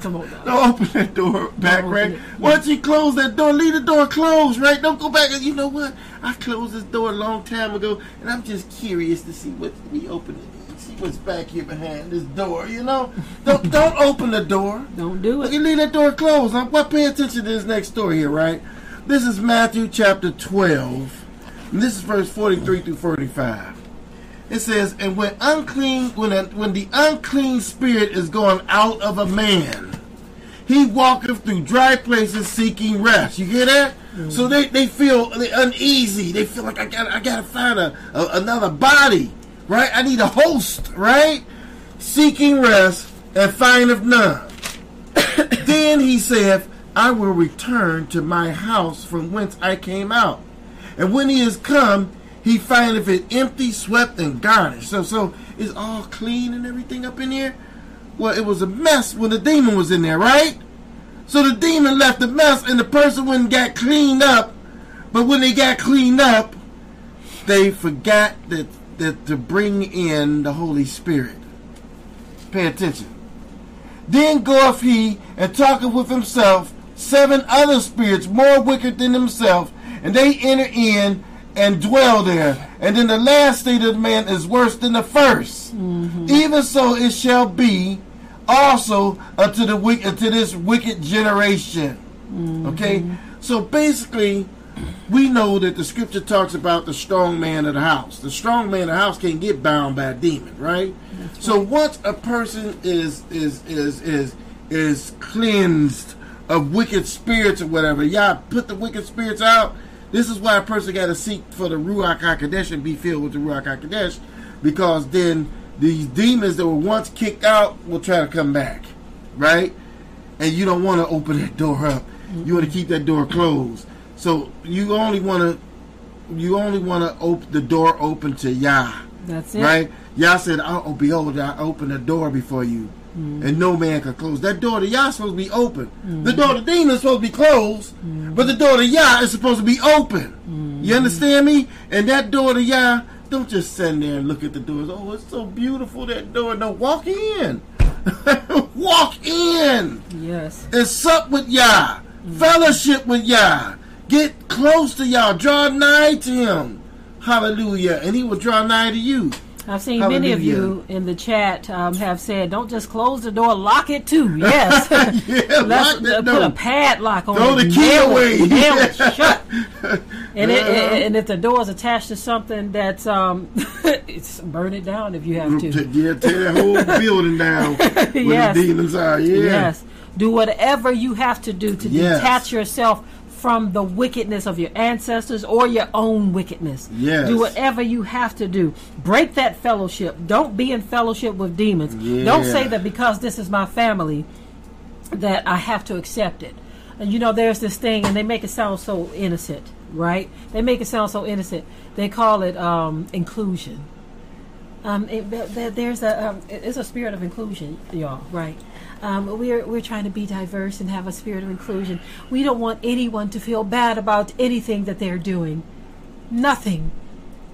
Come on now. don't open that door back, right? Once you close that door, leave the door closed, right? Don't go back and you know what? I closed this door a long time ago, and I'm just curious to see what we open it. See what's back here behind this door, you know? Don't don't open the door. Don't do it. You leave that door closed. Now, what? Pay attention to this next story here, right? This is Matthew chapter 12. And this is verse 43 through 45. It says, And when unclean, when a, when the unclean spirit is gone out of a man, he walketh through dry places seeking rest. You hear that? Mm-hmm. So they, they feel uneasy. They feel like I got I gotta find a, a another body, right? I need a host, right? Seeking rest and findeth none. then he saith, I will return to my house from whence I came out. And when he is come, he findeth it empty, swept, and garnished. So, so it's all clean and everything up in here. Well, it was a mess when the demon was in there, right? So the demon left a mess, and the person went and got cleaned up. But when they got cleaned up, they forgot that that to bring in the Holy Spirit. Pay attention. Then goeth he and talketh with himself seven other spirits more wicked than himself, and they enter in and dwell there. And then the last state of man is worse than the 1st mm-hmm. Even so it shall be also unto the wicked unto this wicked generation. Mm-hmm. Okay? So basically we know that the scripture talks about the strong man of the house. The strong man of the house can't get bound by a demon, right? So once a person is is is is is cleansed of wicked spirits or whatever, y'all put the wicked spirits out. This is why a person got to seek for the Ruach Hakodesh and be filled with the Ruach Hakodesh, because then these demons that were once kicked out will try to come back, right? And you don't want to open that door up. You want to keep that door closed. So you only want to you only want to open the door open to Yah, That's it. right? Yah said, "Oh, behold, I open the door before you, Mm. and no man can close that door." To Yah supposed to be open. Mm. The door to demon is supposed to be closed, mm. but the door to Yah is supposed to be open. You understand me? And that door to Yah, don't just stand there and look at the doors. Oh, it's so beautiful that door. No, walk in. walk in Yes. and sup with Yah, fellowship with Yah, get close to Yah, draw nigh to Him. Hallelujah. And He will draw nigh to you. I've seen many of you in the chat um, have said, "Don't just close the door, lock it too." Yes, yeah, Let's uh, put a padlock on Throw it. the key nail away. It, nail it shut. And, it, Uh-huh. and if the door is attached to something that's um, it's burn it down if you have to. Yeah, tear that whole building down Yes. the demons are. Yeah. Yes. Do whatever you have to do to Yes. detach yourself from the wickedness of your ancestors or your own wickedness. Yes. Do whatever you have to do. Break that fellowship. Don't be in fellowship with demons. Don't say that because this is my family that I have to accept it. And you know, there's this thing, and they make it sound so innocent, right? They make it sound so innocent. They call it um, inclusion. Um, it, th- th- there's a um, it's a spirit of inclusion, y'all, right? Um, we're we're trying to be diverse and have a spirit of inclusion. We don't want anyone to feel bad about anything that they're doing. Nothing.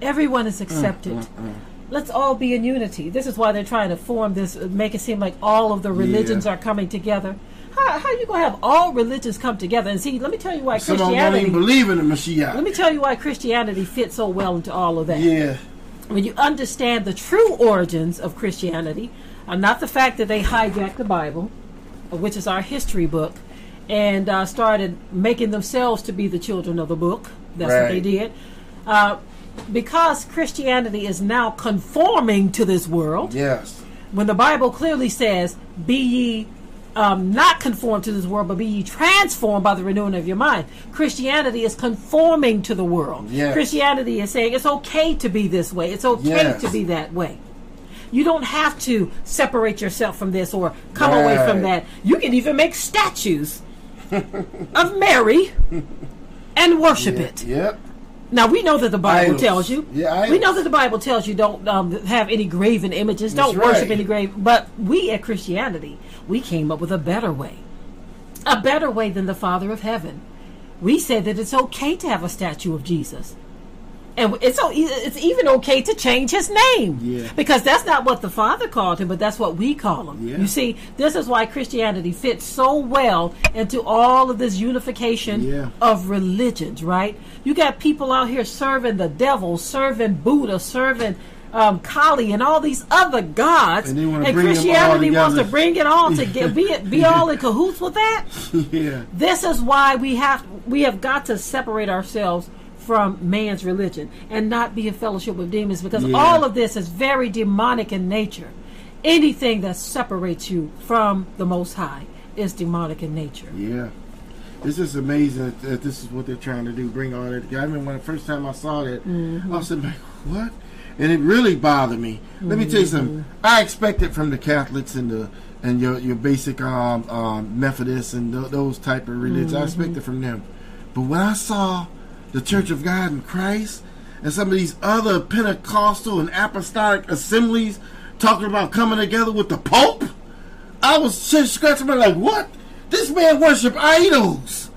Everyone is accepted. Mm, mm, mm. Let's all be in unity. This is why they're trying to form this, make it seem like all of the religions Yeah. are coming together. How, how you gonna have all religions come together? And see, let me tell you why Some of them don't Christianity. even believe in the Messiah. Let me tell you why Christianity fits so well into all of that yeah. when you understand the true origins of Christianity, and not the fact that they hijacked the Bible, uh, which is our history book, and uh, started making themselves to be the children of the book. That's what they did. Uh, because Christianity is now conforming to this world, Yes. when the Bible clearly says, "Be ye um, not conformed to this world, but be ye transformed by the renewing of your mind." Christianity is conforming to the world. Yes. Christianity is saying it's okay to be this way. It's okay Yes. to be that way. You don't have to separate yourself from this or come away from that. You can even make statues of Mary and worship it. Yep. Now we know that the Bible Idols. tells you. Yeah, we know that the Bible tells you don't um, have any graven images. That's don't worship right. any grave. But we at Christianity, we came up with a better way, a better way than the Father of Heaven. We said that it's okay to have a statue of Jesus, and it's o- it's even okay to change his name. Yeah. Because that's not what the Father called him, but that's what we call him. Yeah. You see, this is why Christianity fits so well into all of this unification Yeah. of religions, right? You got people out here serving the devil, serving Buddha, serving um, Kali, and all these other gods, And they wanna bring them all Christianity wants to bring it all together, be be all in cahoots with that. yeah. This is why we have we have got to separate ourselves from man's religion and not be in fellowship with demons because Yeah. all of this is very demonic in nature. Anything that separates you from the Most High is demonic in nature. Yeah. It's just amazing that, that this is what they're trying to do, bring all that together. I remember when the first time I saw that, I was like, what? And it really bothered me. Let me tell you something. I expect it from the Catholics and the and your your basic um, um, Methodists and th- those type of religions. I expect it from them. But when I saw the Church of God in Christ and some of these other Pentecostal and apostolic assemblies talking about coming together with the Pope, I was just scratching my like, what? This man worship idols,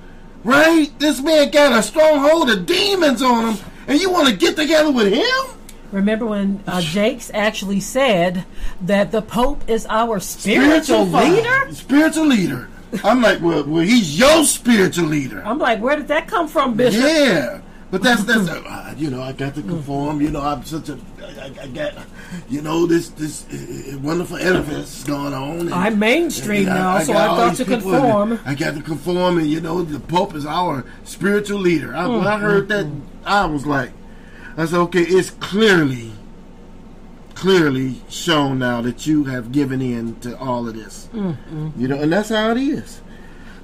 right? This man got a stronghold of demons on him, and you want to get together with him? Remember when uh, Jakes actually said that the Pope is our spiritual, father. leader? Spiritual leader. I'm like, well, well, he's your spiritual leader. I'm like, where did that come from, Bishop? Yeah, but that's that's uh, you know I got to conform. You know I'm such a I, I got you know this this uh, wonderful edifice going on. and- I'm mainstream and I- now, I so I've got to conform. I got to conform, and you know the Pope is our spiritual leader. I, when I heard that, I was like, I said, okay, it's clearly, clearly shown now that you have given in to all of this. Mm, mm. You know, and that's how it is.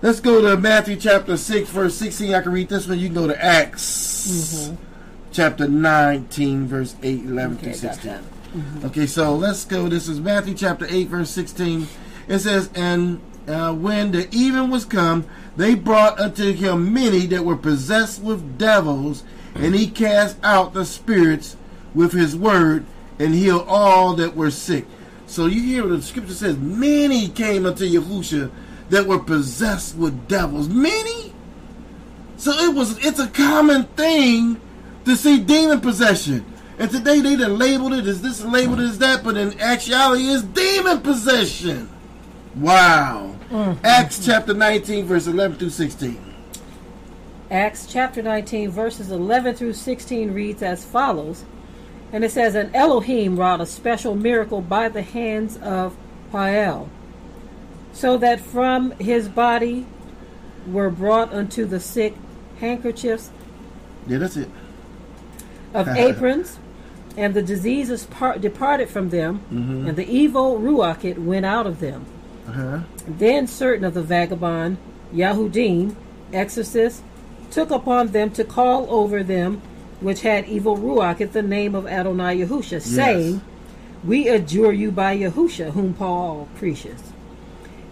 Let's go to Matthew chapter 6, verse 16. I can read this one. You can go to Acts mm-hmm. chapter 19, verse 8, 11 Okay, through got 16. that. Okay, so let's go. This is Matthew chapter 8, verse 16. It says, And uh, when the even was come, they brought unto him many that were possessed with devils, and he cast out the spirits with his word, and heal all that were sick. So you hear what the scripture says, many came unto Yahusha that were possessed with devils. Many? So it was it's a common thing to see demon possession. And today they done labeled it as this and labeled it as that, but in actuality it's demon possession. Wow. Mm. Acts chapter 19, verse 11 through 16. Acts chapter 19, verses 11 through 16 reads as follows. And it says, And Elohim wrought a special miracle by the hands of Paul, so that from his body were brought unto the sick handkerchiefs Yeah, that's it. of aprons, and the diseases par- departed from them, and the evil ruach it went out of them. Uh-huh. Then certain of the vagabond Yahudim, exorcists, took upon them to call over them which had evil ruach at the name of Adonai Yahusha, saying, We adjure you by Yahusha, whom Paul preaches.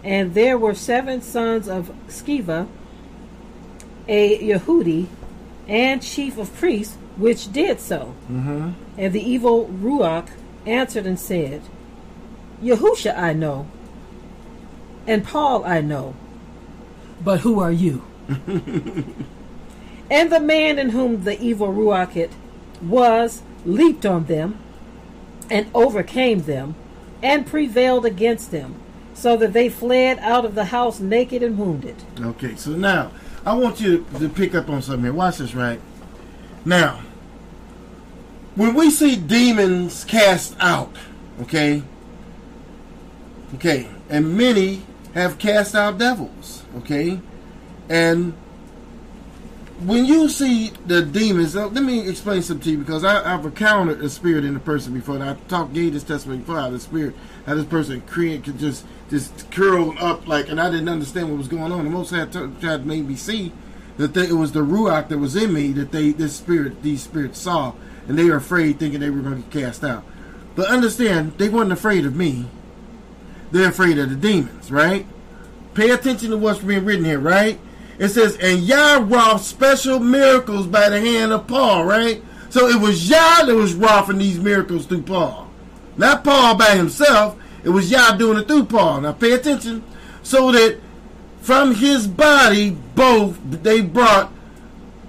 And there were seven sons of Sceva, a Yehudi, and chief of priests, which did so. Mm-hmm. And the evil Ruach answered and said, Yahusha I know, and Paul I know, but who are you? and the man in whom the evil Ruach it was leaped on them and overcame them and prevailed against them, so that they fled out of the house naked and wounded. Okay, so now I want you to pick up on something here. Watch this, right? Now, when we see demons cast out, okay, okay, and many have cast out devils, okay. And when you see the demons, uh, let me explain something to you because I, I've encountered a spirit in a person before. And I talked, gave this testimony before how the spirit, how this person create could just just curl up like, and I didn't understand what was going on. The most had to, had made me see that they, it was the ruach that was in me that they this spirit these spirits saw, and they were afraid, thinking they were going to get cast out. But understand, they weren't afraid of me. They're afraid of the demons, right? Pay attention to what's being written here, right? It says, and Yah wrought special miracles by the hand of Paul, right? So it was Yah that was wrought these miracles through Paul. Not Paul by himself. It was Yah doing it through Paul. Now pay attention. So that from his body, both they brought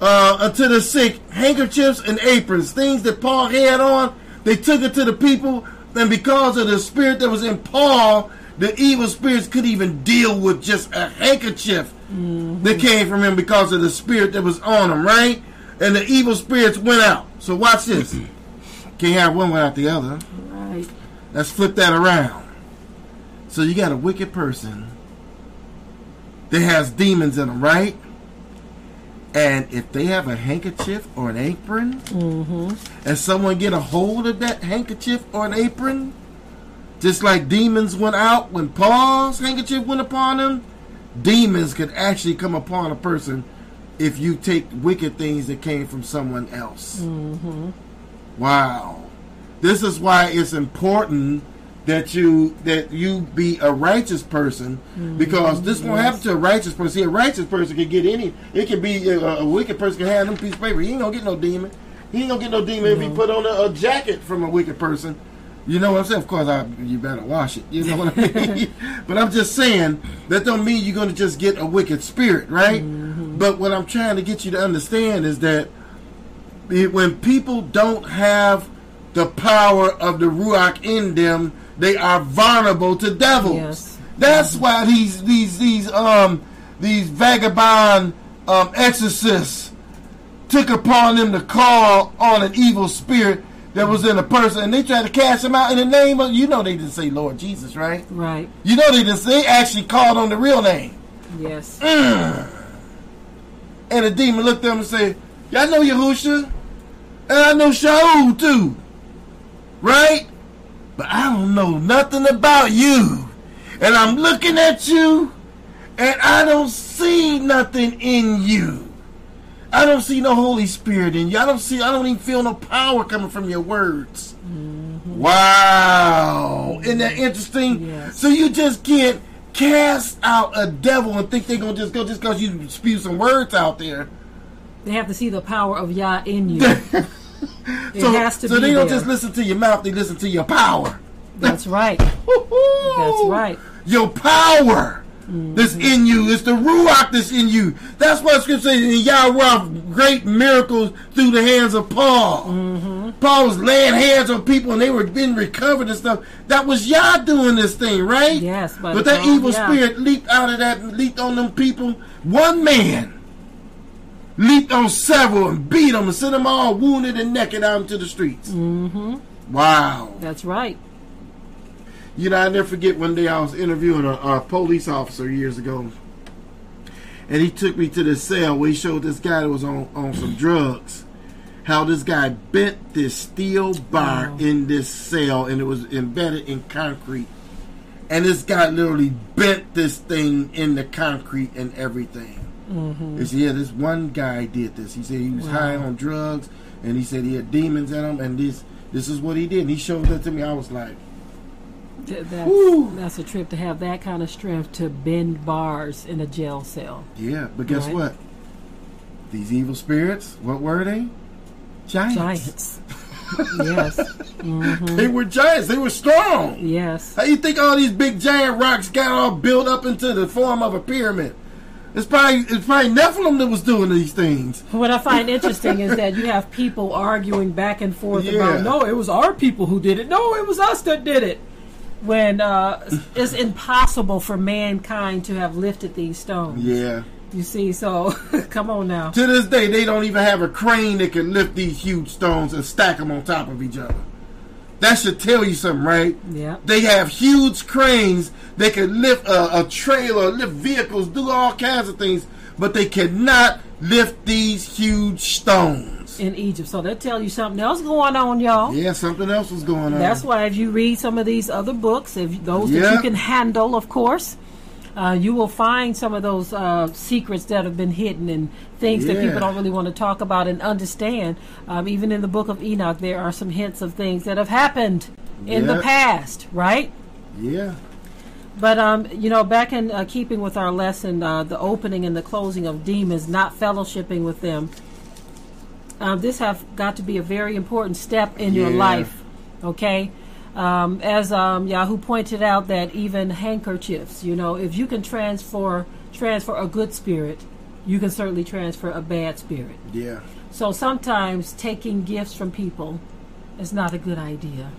uh, unto the sick handkerchiefs and aprons, things that Paul had on. They took it to the people, and because of the spirit that was in Paul, the evil spirits could even deal with just a handkerchief mm-hmm. that came from him because of the spirit that was on him, right? And the evil spirits went out. So watch this. Can't have one without the other. Right. Let's flip that around. So you got a wicked person that has demons in them, right? And if they have a handkerchief or an apron, mm-hmm. and someone get a hold of that handkerchief or an apron, just like demons went out when Paul's handkerchief went upon him, demons could actually come upon a person if you take wicked things that came from someone else. Mm-hmm. Wow. This is why it's important that you that you be a righteous person mm-hmm. because this won't happen to a righteous person. See, a righteous person can get any. It can be a, a wicked person can have them piece of paper. He ain't gonna get no demon. He ain't gonna get no demon no. if he put on a, a, jacket from a wicked person. You know what I'm saying? Of course, I, you better wash it. You know what I mean? but I'm just saying that don't mean you're gonna just get a wicked spirit, right? Mm-hmm. But what I'm trying to get you to understand is that when people don't have the power of the ruach in them they are vulnerable to devils. Yes. That's mm-hmm. why these these these um these vagabond um, exorcists took upon them to call on an evil spirit that was in a person, and they tried to cast him out in the name of you know they didn't say Lord Jesus, right? Right. You know they didn't. say They actually called on the real name. Yes. Mm. And the demon looked at them and said, "Y'all know Yahusha, and I know Shaul too, right?" but I don't know nothing about you. And I'm looking at you, and I don't see nothing in you. I don't see no Holy Spirit in you. I don't see. I don't even feel no power coming from your words. Mm-hmm. Wow, isn't that interesting? Yes. So you just can't cast out a devil and think they're gonna just go just because you spew some words out there. They have to see the power of Yah in you. It so, has to so they don't there. just listen to your mouth; they listen to your power. That's right. That's right. Your power mm-hmm. that's in you. It's the ruach that's in you. That's what Scripture says. And Yahweh great miracles through the hands of Paul. Mm-hmm. Paul was laying hands on people and they were being recovered and stuff. That was Yah doing this thing, right? Yes, but, but that evil yeah. spirit leaped out of that, leaped on them people. One man leaped on several and beat them and sent them all wounded and naked out into the streets. Mm-hmm. Wow. That's right. You know, I never forget one day I was interviewing a, a police officer years ago. And he took me to the cell where he showed this guy that was on, on some drugs. How this guy bent this steel bar wow. in this cell and it was embedded in concrete. And this guy literally bent this thing in the concrete and everything. Mm-hmm. He said, yeah, this one guy did this. He said he was wow. high on drugs, and he said he had demons in him, and this this is what he did. And he showed that to me. I was like, that's, that's a trip to have that kind of strength to bend bars in a jail cell. Yeah, but guess right? what? These evil spirits, what were they? Giants. Giants. yes. Mm-hmm. They were giants. They were strong. Yes. How you think all these big giant rocks got all built up into the form of a pyramid? It's probably it's probably Nephilim that was doing these things. What I find interesting is that you have people arguing back and forth yeah. about no, it was our people who did it. No, it was us that did it. When uh, it's impossible for mankind to have lifted these stones. Yeah. You see, so come on now. To this day, they don't even have a crane that can lift these huge stones and stack them on top of each other. That should tell you something, right? Yeah. They have huge cranes they can lift a, a trailer, lift vehicles, do all kinds of things. but they cannot lift these huge stones. In Egypt. So that tell you something else going on, y'all. Yeah, something else was going on. That's why if you read some of these other books, if those that you can handle, of course, uh, you will find some of those uh, secrets that have been hidden and things that people don't really want to talk about and understand. Um, even in the book of Enoch, there are some hints of things that have happened in the past, right? yeah. But um, you know, back in uh, keeping with our lesson, uh, the opening and the closing of demons, not fellowshipping with them. Um, this have got to be a very important step in your life. Okay, um, as um, Yahoo pointed out, that even handkerchiefs, you know, if you can transfer transfer a good spirit, you can certainly transfer a bad spirit. Yeah. So sometimes taking gifts from people is not a good idea.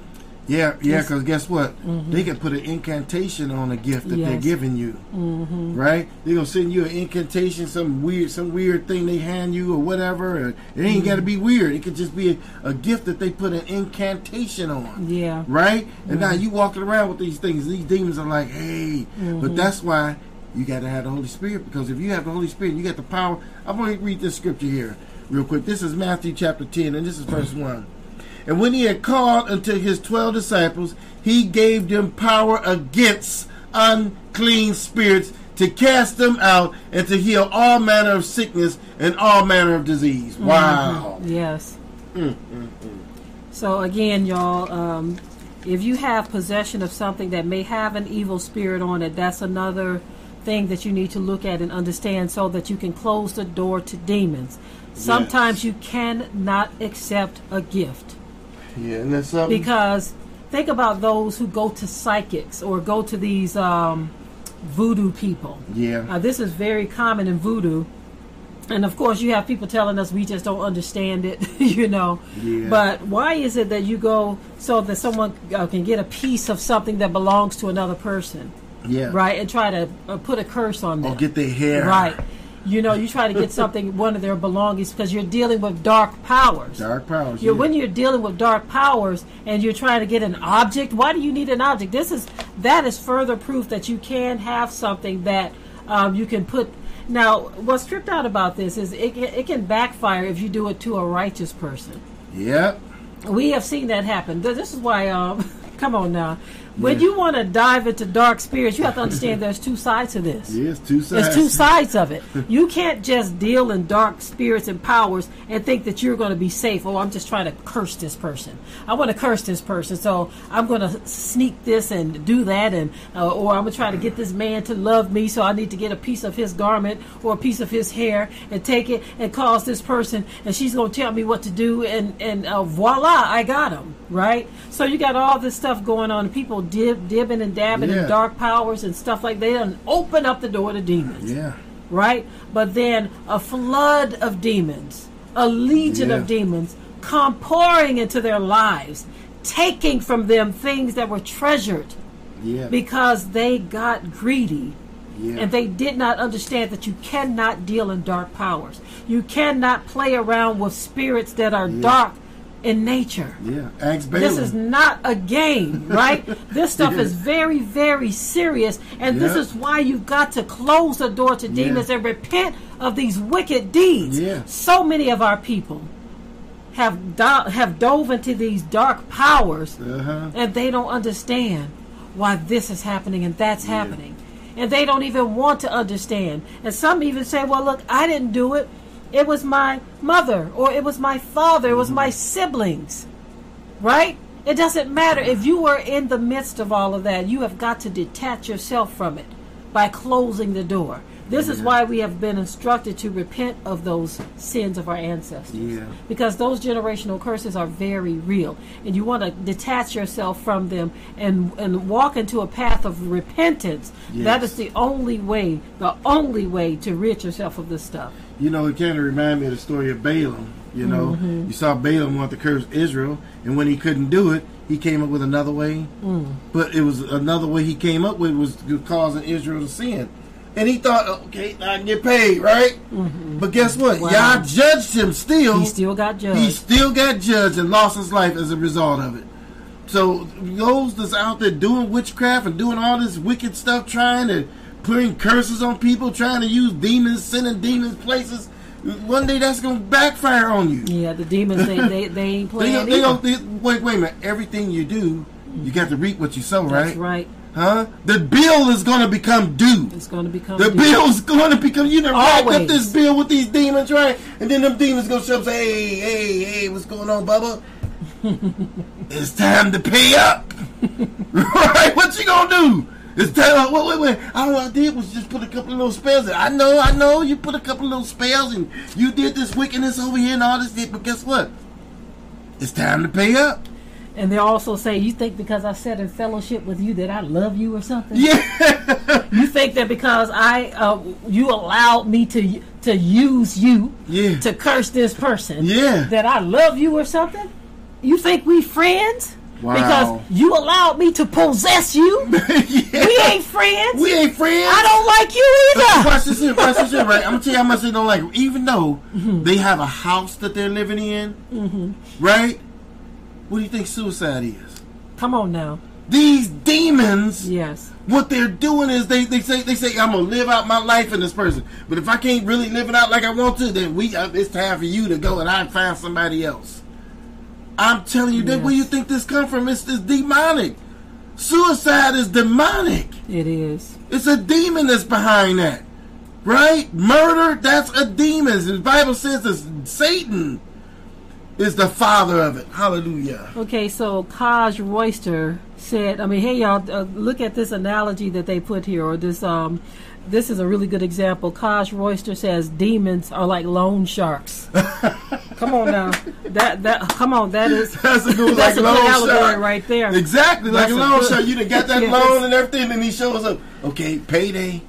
Yeah, yeah, because guess what? Mm-hmm. They can put an incantation on a gift that they're giving you, mm-hmm. right? They're gonna send you an incantation, some weird, some weird thing they hand you or whatever. It ain't got to mm-hmm. be weird. It could just be a, a gift that they put an incantation on, Yeah. right? And now mm-hmm. you walking around with these things. These demons are like, hey, but that's why you got to have the Holy Spirit because if you have the Holy Spirit, you got the power. I'm going to read this scripture here real quick. This is Matthew chapter 10, and this is verse 1. And when he had called unto his twelve disciples, he gave them power against unclean spirits to cast them out and to heal all manner of sickness and all manner of disease. Mm-hmm. Wow. Yes. Mm, mm, mm. So again, y'all, um, if you have possession of something that may have an evil spirit on it, that's another thing that you need to look at and understand so that you can close the door to demons. Sometimes you cannot accept a gift Yeah, and that's something. because think about those who go to psychics or go to these um, voodoo people. yeah. Uh, this is very common in voodoo. And of course, you have people telling us we just don't understand it, you know. Yeah. But why is it that you go so that someone uh, can get a piece of something that belongs to another person, yeah. right? And try to uh, put a curse on them. Or get their hair. Right. You know, you try to get something, one of their belongings, because you're dealing with dark powers. Dark powers. You're, yeah. When you're dealing with dark powers and you're trying to get an object, why do you need an object? This is that is further proof that you can have something that um, you can put. Now, what's tripped out about this is it, can- it can backfire if you do it to a righteous person. Yep. We have seen that happen. This is why. Um, come on now, when Yeah. you want to dive into dark spirits, you have to understand there's two sides to this. Yes, two sides. There's two sides of it. You can't just deal in dark spirits and powers and think that you're going to be safe. Oh, I'm just trying to curse this person. I want to curse this person, so I'm going to sneak this and do that, and uh, or I'm going to try to get this man to love me, so I need to get a piece of his garment or a piece of his hair and take it and cause this person, and she's going to tell me what to do, and and uh, voila, I got him right. So you got all this stuff going on. People dib, dibbing and dabbing Yeah. in dark powers and stuff like that, and open up the door to demons Yeah. right? But then a flood of demons, a legion Yeah. of demons come pouring into their lives, taking from them things that were treasured Yeah. because they got greedy yeah. and they did not understand that you cannot deal in dark powers. You cannot play around with spirits that are dark in nature. yeah. Balaam. This is not a game, right? this stuff Yeah. is very, very serious, and this is why you've got to close the door to demons and repent of these wicked deeds. Yeah. So many of our people have do- have dove into these dark powers, Uh-huh. and they don't understand why this is happening and that's happening, and they don't even want to understand. And some even say, "Well, look, I didn't do it." It was my mother, or it was my father, it was my mm-hmm. siblings right? It doesn't matter if you are in the midst of all of that. You have got to detach yourself from it by closing the door. This is mm-hmm. why we have been instructed to repent of those sins of our ancestors. Yeah. Because those generational curses are very real. And you want to detach yourself from them and, and walk into a path of repentance. That Yes. is the only way, the only way to rid yourself of this stuff. You know, it kind of remind me of the story of Balaam. You know, Mm-hmm. you saw Balaam want to curse Israel, and when he couldn't do it, he came up with another way. Mm. But it was another way he came up with was causing Israel to sin. And he thought, okay, I can get paid, right? But guess what? Mm-hmm. Wow. Y'all judged him still. He still got judged. He still got judged and lost his life as a result of it. So those that's out there doing witchcraft and doing all this wicked stuff, trying to putting curses on people, trying to use demons, sending demons places. One day that's gonna backfire on you. Yeah, the demons they they, they ain't They playing. don't, they don't, they, wait, wait a minute. Everything you do, you got to reap what you sow, right? That's right. Huh? The bill is gonna become due. It's going to become The due. bill's going to become. You done racked up this bill with these demons, right? And then them demons gonna show up say, "Hey, hey, hey, what's going on, Bubba? it's time to pay up." right? What you gonna do? It's time. Wait, wait, wait. All I did was just put a couple of little spells. in. I know, I know. You put a couple of little spells, and you did this wickedness over here and all this. shit, But guess what? It's time to pay up. And they also say, you think because I sat in fellowship with you that I love you or something? Yeah. You think that because I uh, you allowed me to to use you Yeah. to curse this person Yeah. that I love you or something? You think we friends? Wow. Because you allowed me to possess you? yeah. We ain't friends. We ain't friends. I don't like you either. Watch this here, watch this here, right? I'm gonna tell you how much they don't like. Even though Mm-hmm. they have a house that they're living in, right? What do you think suicide is? Come on now. These demons, Yes. what they're doing is they, they say they say I'm gonna live out my life in this person, but if I can't really live it out like I want to, then we uh, it's time for you to go and I find somebody else. I'm telling you that Yes. where you think this come from? It's, it's demonic. Suicide is demonic. It is. It's a demon that's behind that. Right? Murder, that's a demon. The Bible says that Satan is the father of it. Hallelujah. Okay, so Kaj Royster said, I mean, hey y'all, uh, look at this analogy that they put here, or this um, this is a really good example. Kaj Royster says demons are like loan sharks. come on now, that that come on, that is That's a good that's like a good loan allegory shark. right there. Exactly, like That's a a loan good- shark. You done got that Yes. loan and everything, and he shows up. Okay, payday.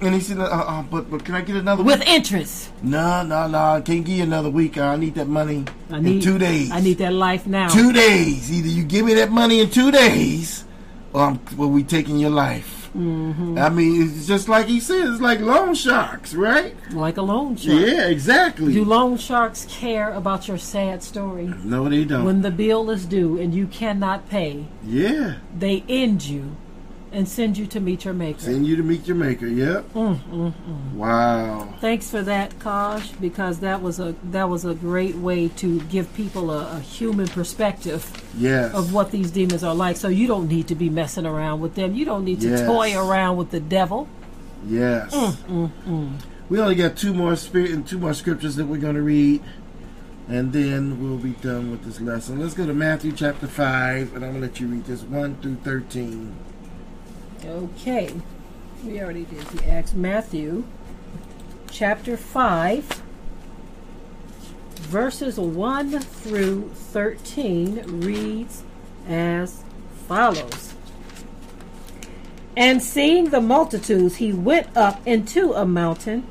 And he said, uh, uh, but, but can I get another With week? interest, No, no, no. I can't give you another week. I need that money I need in two days. I need that life now. two days. Either you give me that money in two days, or I'm, well, we taking your life. Mm-hmm. I mean, it's just like he said. It's like loan sharks, right? like a loan shark. Yeah, exactly. Do loan sharks care about your sad story? no, they don't. When the bill is due and you cannot pay, yeah, they end you and send you to meet your maker. send you to meet your maker. Yep. Mm, Wow. Thanks for that, Kaj, because that was a that was a great way to give people a, a human perspective Yes. of what these demons are like. So you don't need to be messing around with them. You don't need to Yes. toy around with the devil. Yes. Mm, We only got two more spirit and two more scriptures that we're going to read, and then we'll be done with this lesson. Let's go to Matthew chapter five, and I'm going to let you read this one through thirteen. Okay, we already did the Acts. Matthew, chapter five, verses one through thirteen reads as follows. And seeing the multitudes, he went up into a mountain.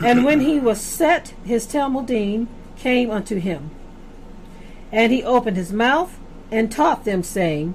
And when he was set, his Talmidim came unto him. And he opened his mouth and taught them, saying,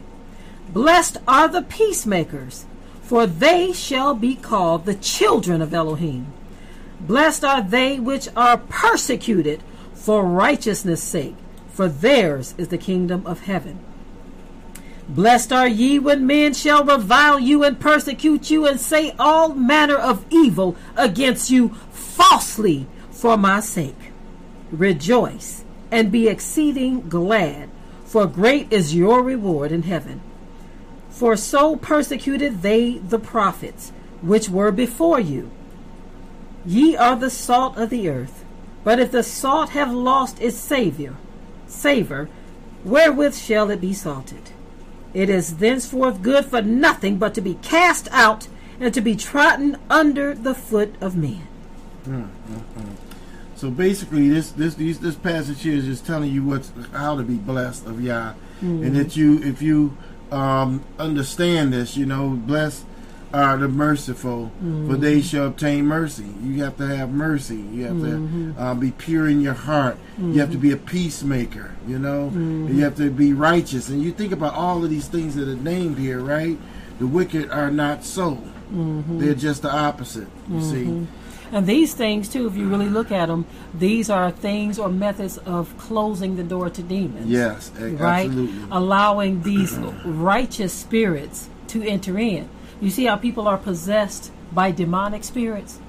Blessed are the peacemakers, for they shall be called the children of Elohim. Blessed are they which are persecuted for righteousness' sake, for theirs is the kingdom of heaven. Blessed are ye when men shall revile you and persecute you and say all manner of evil against you falsely for my sake. Rejoice and be exceeding glad, for great is your reward in heaven. For so persecuted they the prophets which were before you. Ye are the salt of the earth. But if the salt have lost its savior, savor, wherewith shall it be salted? It is thenceforth good for nothing but to be cast out and to be trodden under the foot of men. Mm, mm, mm. So basically, this this these, this passage here is just telling you what's how to be blessed of Yah, mm-hmm. and that you if you um, understand this, you know, blessed are the merciful, for they mm-hmm. shall obtain mercy. You have to have mercy. You have to mm-hmm. uh, be pure in your heart. You have to mm-hmm. be a peacemaker. You know, you have to be righteous. And you think about all of these things that are named here, right? The wicked are not so. They're just the opposite. You see. And these things, too, if you really look at them, these are things or methods of closing the door to demons. Yes, Right? absolutely. Allowing these righteous spirits to enter in. You see how people are possessed by demonic spirits?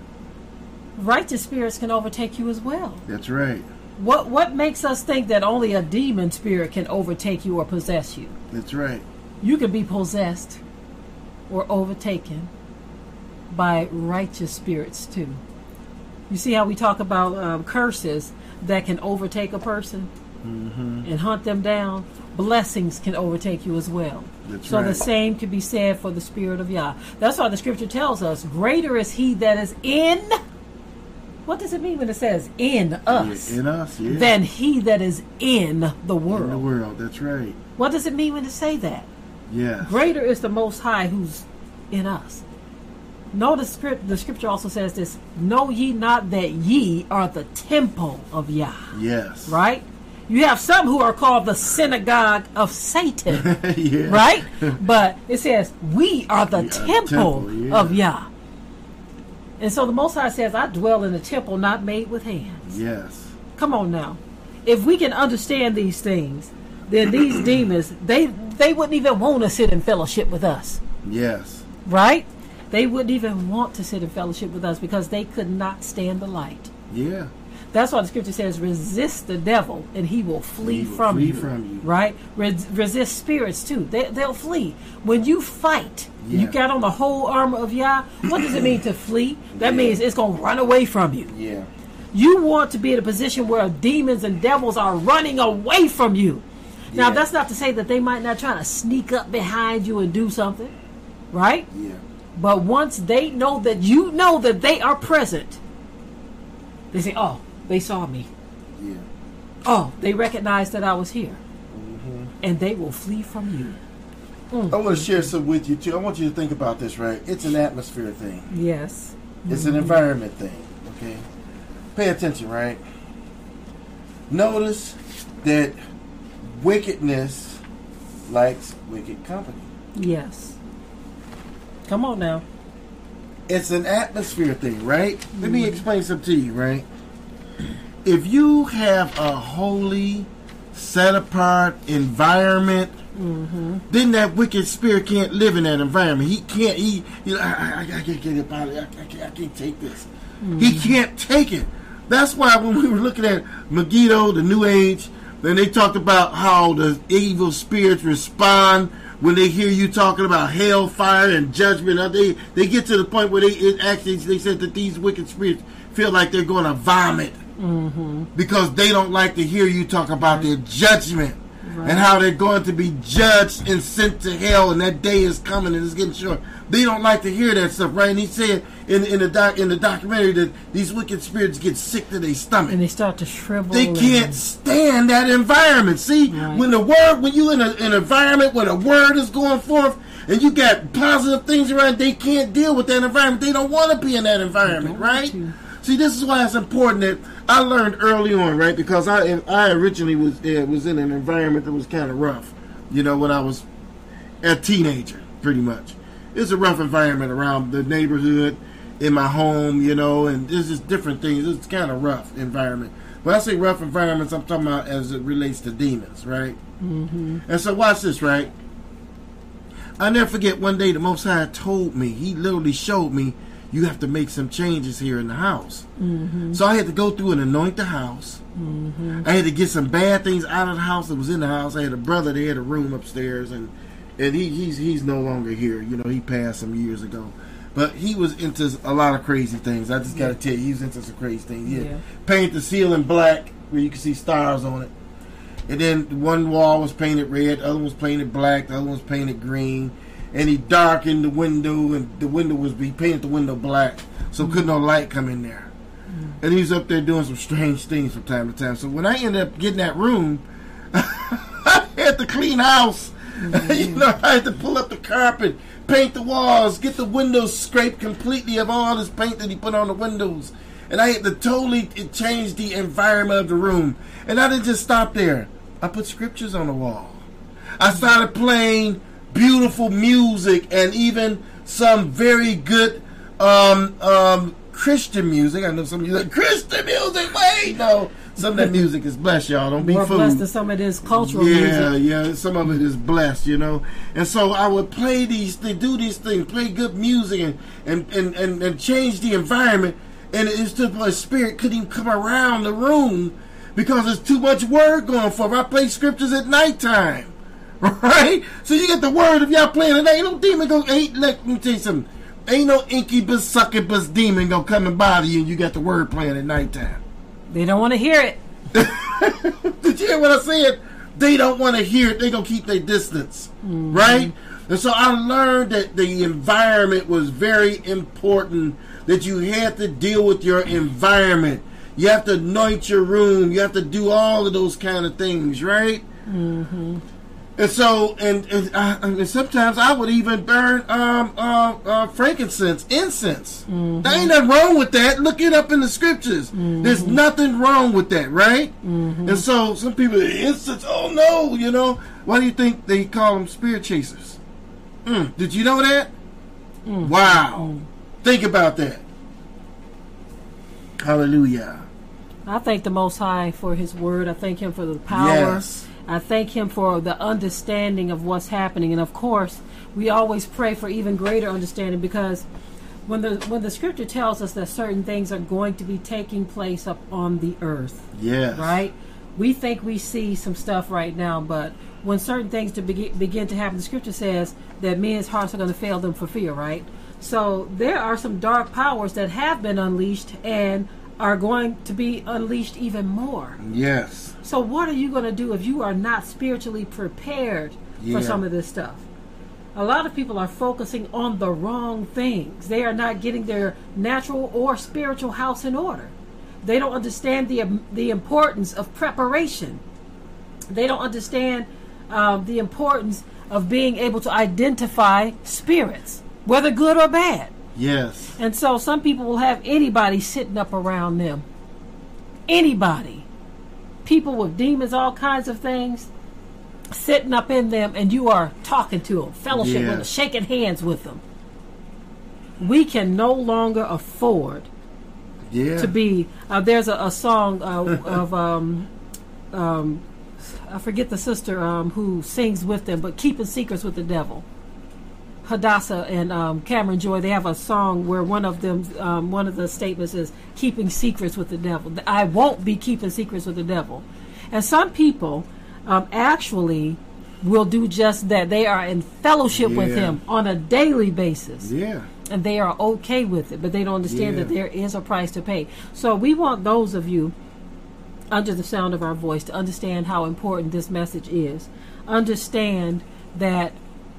Righteous spirits can overtake you as well. That's right. What what makes us think that only a demon spirit can overtake you or possess you? That's right. You can be possessed or overtaken by righteous spirits too. You see how we talk about um, curses that can overtake a person and hunt them down? Blessings can overtake you as well. That's so the same can be said for the Spirit of Yah. That's why the scripture tells us, Greater is He that is in. What does it mean when it says in us? In us, yeah. Than He that is in the world. in the world. That's right. What does it mean when it say that? Yeah. Greater is the Most High who's in us. Notice script, the scripture also says this Know ye not that ye are the temple of Yah. Yes. Right? You have some who are called the synagogue of Satan. yeah. right? But it says, We are the We are temple, temple, yeah. of Yah. And so the Most High says, I dwell in a temple not made with hands. Yes. Come on now. If we can understand these things, then these demons, they they wouldn't even want to sit in fellowship with us. Yes. Right? They wouldn't even want to sit in fellowship with us because they could not stand the light. Yeah. That's why the scripture says, resist the devil and he will flee, He will from, flee you. from you. Right? Res- resist spirits too. They, they'll flee. When you fight, you got on the whole armor of Yah. What does it mean to flee? That Yeah. means it's going to run away from you. Yeah. You want to be in a position where demons and devils are running away from you. Now, that's not to say that they might not try to sneak up behind you and do something, right? Yeah. But once they know that you know that they are present, they say, "Oh, they saw me. Yeah. Oh, they recognized that I was here, Mm-hmm. and they will flee from you." I want to share some with you too. I want you to think about this, right? It's an atmosphere thing. Yes. It's an environment thing. Okay. Pay attention, right? Notice that wickedness likes wicked company. Yes. Come on now. It's an atmosphere thing, right? Let me mm-hmm. explain something to you, right? If you have a holy, set apart environment, mm-hmm. then that wicked spirit can't live in that environment. He can't. He, you know, I, I, I can't get up out of it. I, I, can't, I can't take this. He mm-hmm. can't take it. That's why when we were looking at Megiddo, the New Age, then they talked about how the evil spirits respond when they hear you talking about hellfire and judgment. Uh, They they get to the point where they it actually they said that these wicked spirits feel like they're going to vomit because they don't like to hear you talk about their judgment and how they're going to be judged and sent to hell, and that day is coming and it's getting short. They don't like to hear that stuff, right? And he said in in the doc, in the documentary that these wicked spirits get sick to their stomach. And they start to shrivel. They can't stand that environment. See, Right. when the word, when you in a, an environment where the word is going forth, and you got positive things around, they can't deal with that environment. They don't want to be in that environment, right? to. See, this is why it's important that I learned early on, right? Because I I originally was uh, was in an environment that was kind of rough, you know, when I was a teenager, pretty much. It's a rough environment around the neighborhood, in my home, you know, and there's just different things. It's kind of rough environment. When I say rough environments, I'm talking about as it relates to demons, right? Mm-hmm. And so watch this, right? I never forget one day the Most High told me, he literally showed me, you have to make some changes here in the house. Mm-hmm. So I had to go through and anoint the house. Mm-hmm. I had to get some bad things out of the house that was in the house. I had a brother, they had a room upstairs, and and he, he's he's no longer here. You know, he passed some years ago. But he was into a lot of crazy things. I just got to tell you, he was into some crazy things. He Yeah. paint the ceiling black where you can see stars on it. And then one wall was painted red, the other one was painted black, the other one was painted green. And he darkened the window, and the window was he painted the window black, so couldn't no light come in there. And he's up there doing some strange things from time to time. So when I ended up getting that room, I had to clean house mm-hmm. you know, I had to pull up the carpet, paint the walls, get the windows scraped completely of all this paint that he put on the windows. And I had to totally change the environment of the room. And I didn't just stop there. I put scriptures on the wall. I started playing beautiful music and even some very good um, um, Christian music. I know some of you like Christian music. Wait, no. Some of that music is blessed, y'all. Don't be fooled. blessed some of this cultural Yeah, music. yeah. Some of it is blessed, you know. And so I would play these, they do these things, play good music, and and and and, and change the environment. And it's just my spirit couldn't even come around the room because there's too much word going for. it. I play scriptures at nighttime, right? So you get the word if y'all playing at night. Ain't no demon go. Ain't let me tell you something. Ain't no incubus succubus demon gonna come and bother you. and You got the word playing at nighttime. They don't want to hear it. Did you hear what I said? They don't want to hear it. They gonna keep their distance, right? And so I learned that the environment was very important. That you had to deal with your environment. You have to anoint your room. You have to do all of those kind of things, right? Mm-hmm. And so, and, and, I, and sometimes I would even burn um, uh, uh, frankincense, incense. There ain't nothing wrong with that. Look it up in the scriptures. There's nothing wrong with that, right? And so, some people, incense, oh no, you know. Why do you think they call them spirit chasers? Mm, did you know that? Wow. Think about that. Hallelujah. I thank the Most High for His word. I thank Him for the power. Yes. I thank Him for the understanding of what's happening. And of course, we always pray for even greater understanding because when the when the Scripture tells us that certain things are going to be taking place up on the earth, Yes. right? We think we see some stuff right now, but when certain things to begin, begin to happen, the Scripture says that men's hearts are going to fail them for fear, right? So there are some dark powers that have been unleashed and are going to be unleashed even more. Yes. So what are you going to do if you are not spiritually prepared Yeah. for some of this stuff? A lot of people are focusing on the wrong things. They are not getting their natural or spiritual house in order. They don't understand the the importance of preparation. They don't understand um, the importance of being able to identify spirits, whether good or bad. Yes. And so some people will have anybody sitting up around them. Anybody. People with demons, all kinds of things, sitting up in them, and you are talking to them, fellowship with them, shaking hands with them. We can no longer afford Yeah. to be. Uh, there's a, a song uh, of um, um, I forget the sister um, who sings with them, but keeping secrets with the devil. Hadassah and um, Cameron Joy, they have a song where one of them, um, one of the statements is "keeping secrets with the devil." I won't be keeping secrets with the devil, and some people um, actually will do just that. They are in fellowship with him on a daily basis yeah. and they are okay with it, but they don't understand Yeah. that there is a price to pay. So we want those of you under the sound of our voice to understand how important this message is. Understand that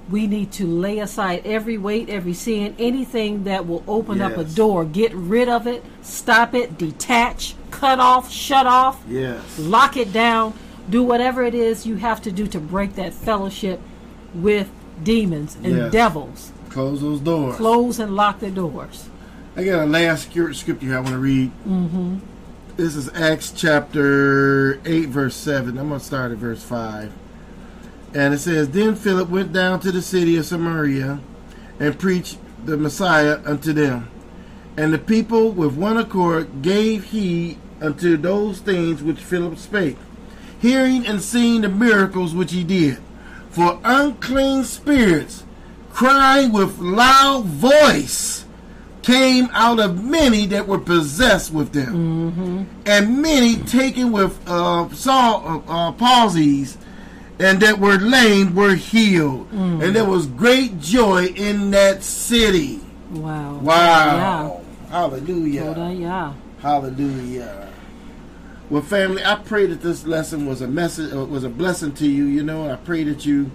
we need to lay aside every weight, every sin, anything that will open up a door. Get rid of it, stop it, detach, cut off, shut off, Yes. lock it down, do whatever it is you have to do to break that fellowship with demons and Yes. devils. Close those doors. Close and lock the doors. I got a last scrip- scripture here I want to read. Mm-hmm. This is Acts chapter 8, verse 7. I'm going to start at verse 5. And it says, Then Philip went down to the city of Samaria and preached the Messiah unto them. And the people with one accord gave heed unto those things which Philip spake, hearing and seeing the miracles which he did. For unclean spirits, crying with loud voice, came out of many that were possessed with them, and many taken with uh, saw, uh, uh, palsies, and that were lame were healed, and there was great joy in that city. Wow. Wow! Hallelujah! Yeah. yeah. Hallelujah. Well, family, I pray that this lesson was a message, uh, was a blessing to you. You know, I pray that you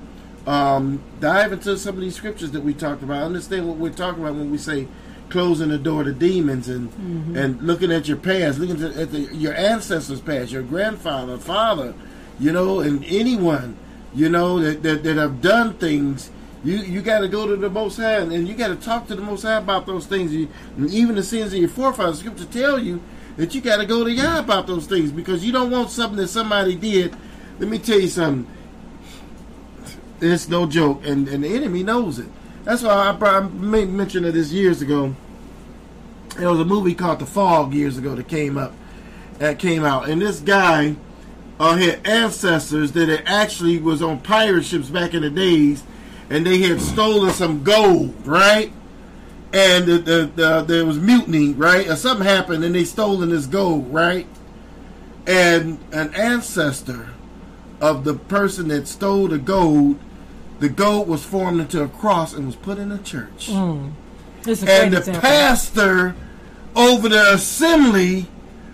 um, dive into some of these scriptures that we talked about. Understand what we're talking about when we say closing the door to demons and and looking at your past, looking at the, your ancestors' past, your grandfather, father, you know, and anyone. you know, that, that, that have done things, you you got to go to the Most High and you got to talk to the Most High about those things. You, even the sins of your forefathers, Scripture tell you that you got to go to Yah about those things because you don't want something that somebody did. Let me tell you something. It's no joke, and, and the enemy knows it. That's why I, I made mention of this years ago. There was a movie called The Fog years ago that came up, that came out, and this guy uh, had ancestors that it actually was on pirate ships back in the days, and they had stolen some gold, right? And the, the, the, there was mutiny, right? Or something happened, and they stolen this gold, right? And an ancestor of the person that stole the gold, the gold was formed into a cross and was put in a church. Mm. This is a And the example. pastor over the assembly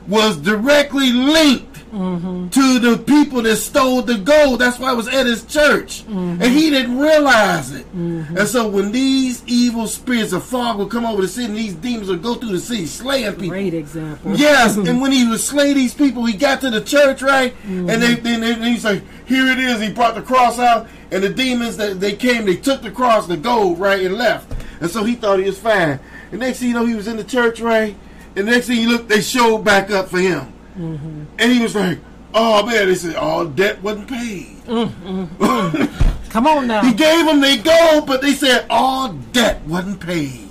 was directly linked Mm-hmm. to the people that stole the gold. That's why it was at his church. Mm-hmm. And he didn't realize it. And so when these evil spirits of fog would come over the city, and these demons would go through the city slaying people. Great example. Yes, and when he would slay these people, he got to the church, right? And they then they, he's like, "Here it is." He brought the cross out, and the demons that they came, they took the cross, the gold, right, and left. And so he thought he was fine. And next thing you know, he was in the church, right? And next thing you look, they showed back up for him, Mm-hmm. and he was like, "Oh man!" They said, "All debt wasn't paid." Mm-hmm. Come on now. he gave them their gold, but they said all debt wasn't paid,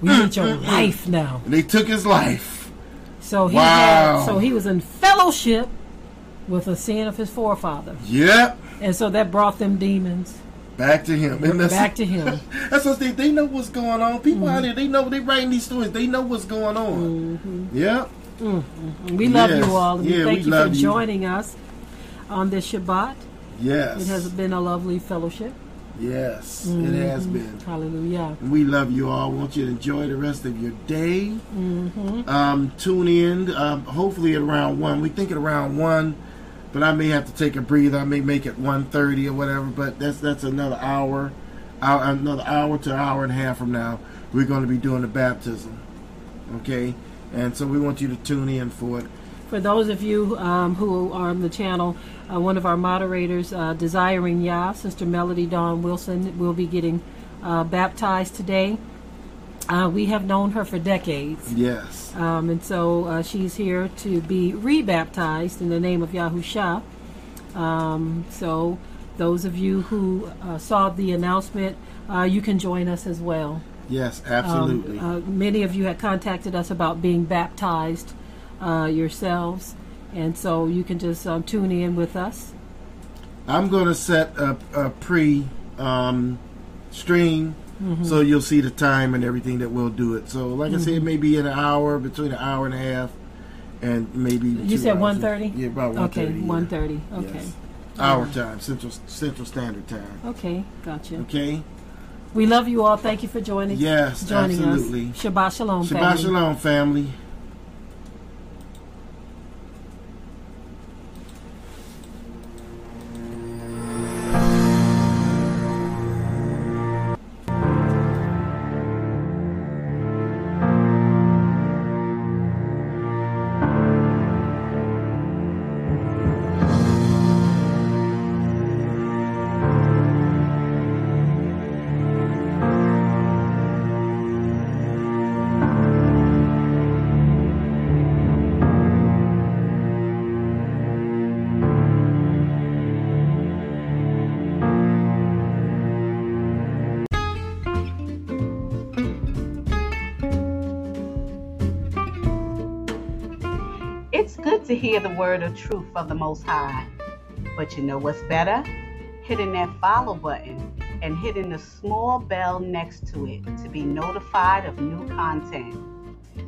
We need your life now. and they took his life. So he Wow. had, so he was in fellowship with the sin of his forefather, Yep, and so that brought them demons back to him. And that's- back to him. That's what they they know what's going on. People out mm-hmm. there, they know they're writing these stories. They know what's going on. Yeah, We love Yes. you all, and we Yeah, thank we you for love you. joining us on this Shabbat. yes, It has been a lovely fellowship. yes, it has been. Hallelujah. We love you all. want you to enjoy the rest of your day. Mm-hmm. Um, tune in. Um, hopefully at around one. We think at around one, but I may have to take a breather. I may make it one thirty or whatever. But that's that's another hour, hour, another hour to hour and a half from now. We're going to be doing the baptism. Okay, and so we want you to tune in for it. For those of you um, who are on the channel, uh, one of our moderators, uh, Desiring Yah, Sister Melody Dawn Wilson, will be getting uh, baptized today. Uh, we have known her for decades. Yes. Um, and so uh, she's here to be rebaptized in the name of Yahusha. Um, so those of you who uh, saw the announcement, uh, you can join us as well. Yes, Um, absolutely. uh, many of you had contacted us about being baptized uh, yourselves, and so you can just um, tune in with us. I'm going to set a, a pre um, stream Mm-hmm. so you'll see the time and everything that we'll do it. So, like I said, maybe an hour, between an hour and a half, and maybe You said hours. 1:30? Yeah, about one Okay, thirty. 1:30. Okay. Yes. Our time, Central Central Standard Time. Okay, gotcha. Okay. We love you all. Thank you for joining. Yes, joining absolutely. us. Shabbat shalom. Shabbat family. shalom, family. Hear the word of truth of the Most High. But you know what's better? Hitting that follow button and hitting the small bell next to it to be notified of new content.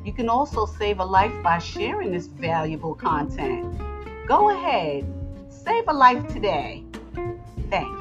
You can also save a life by sharing this valuable content. Go ahead, save a life today. Thanks.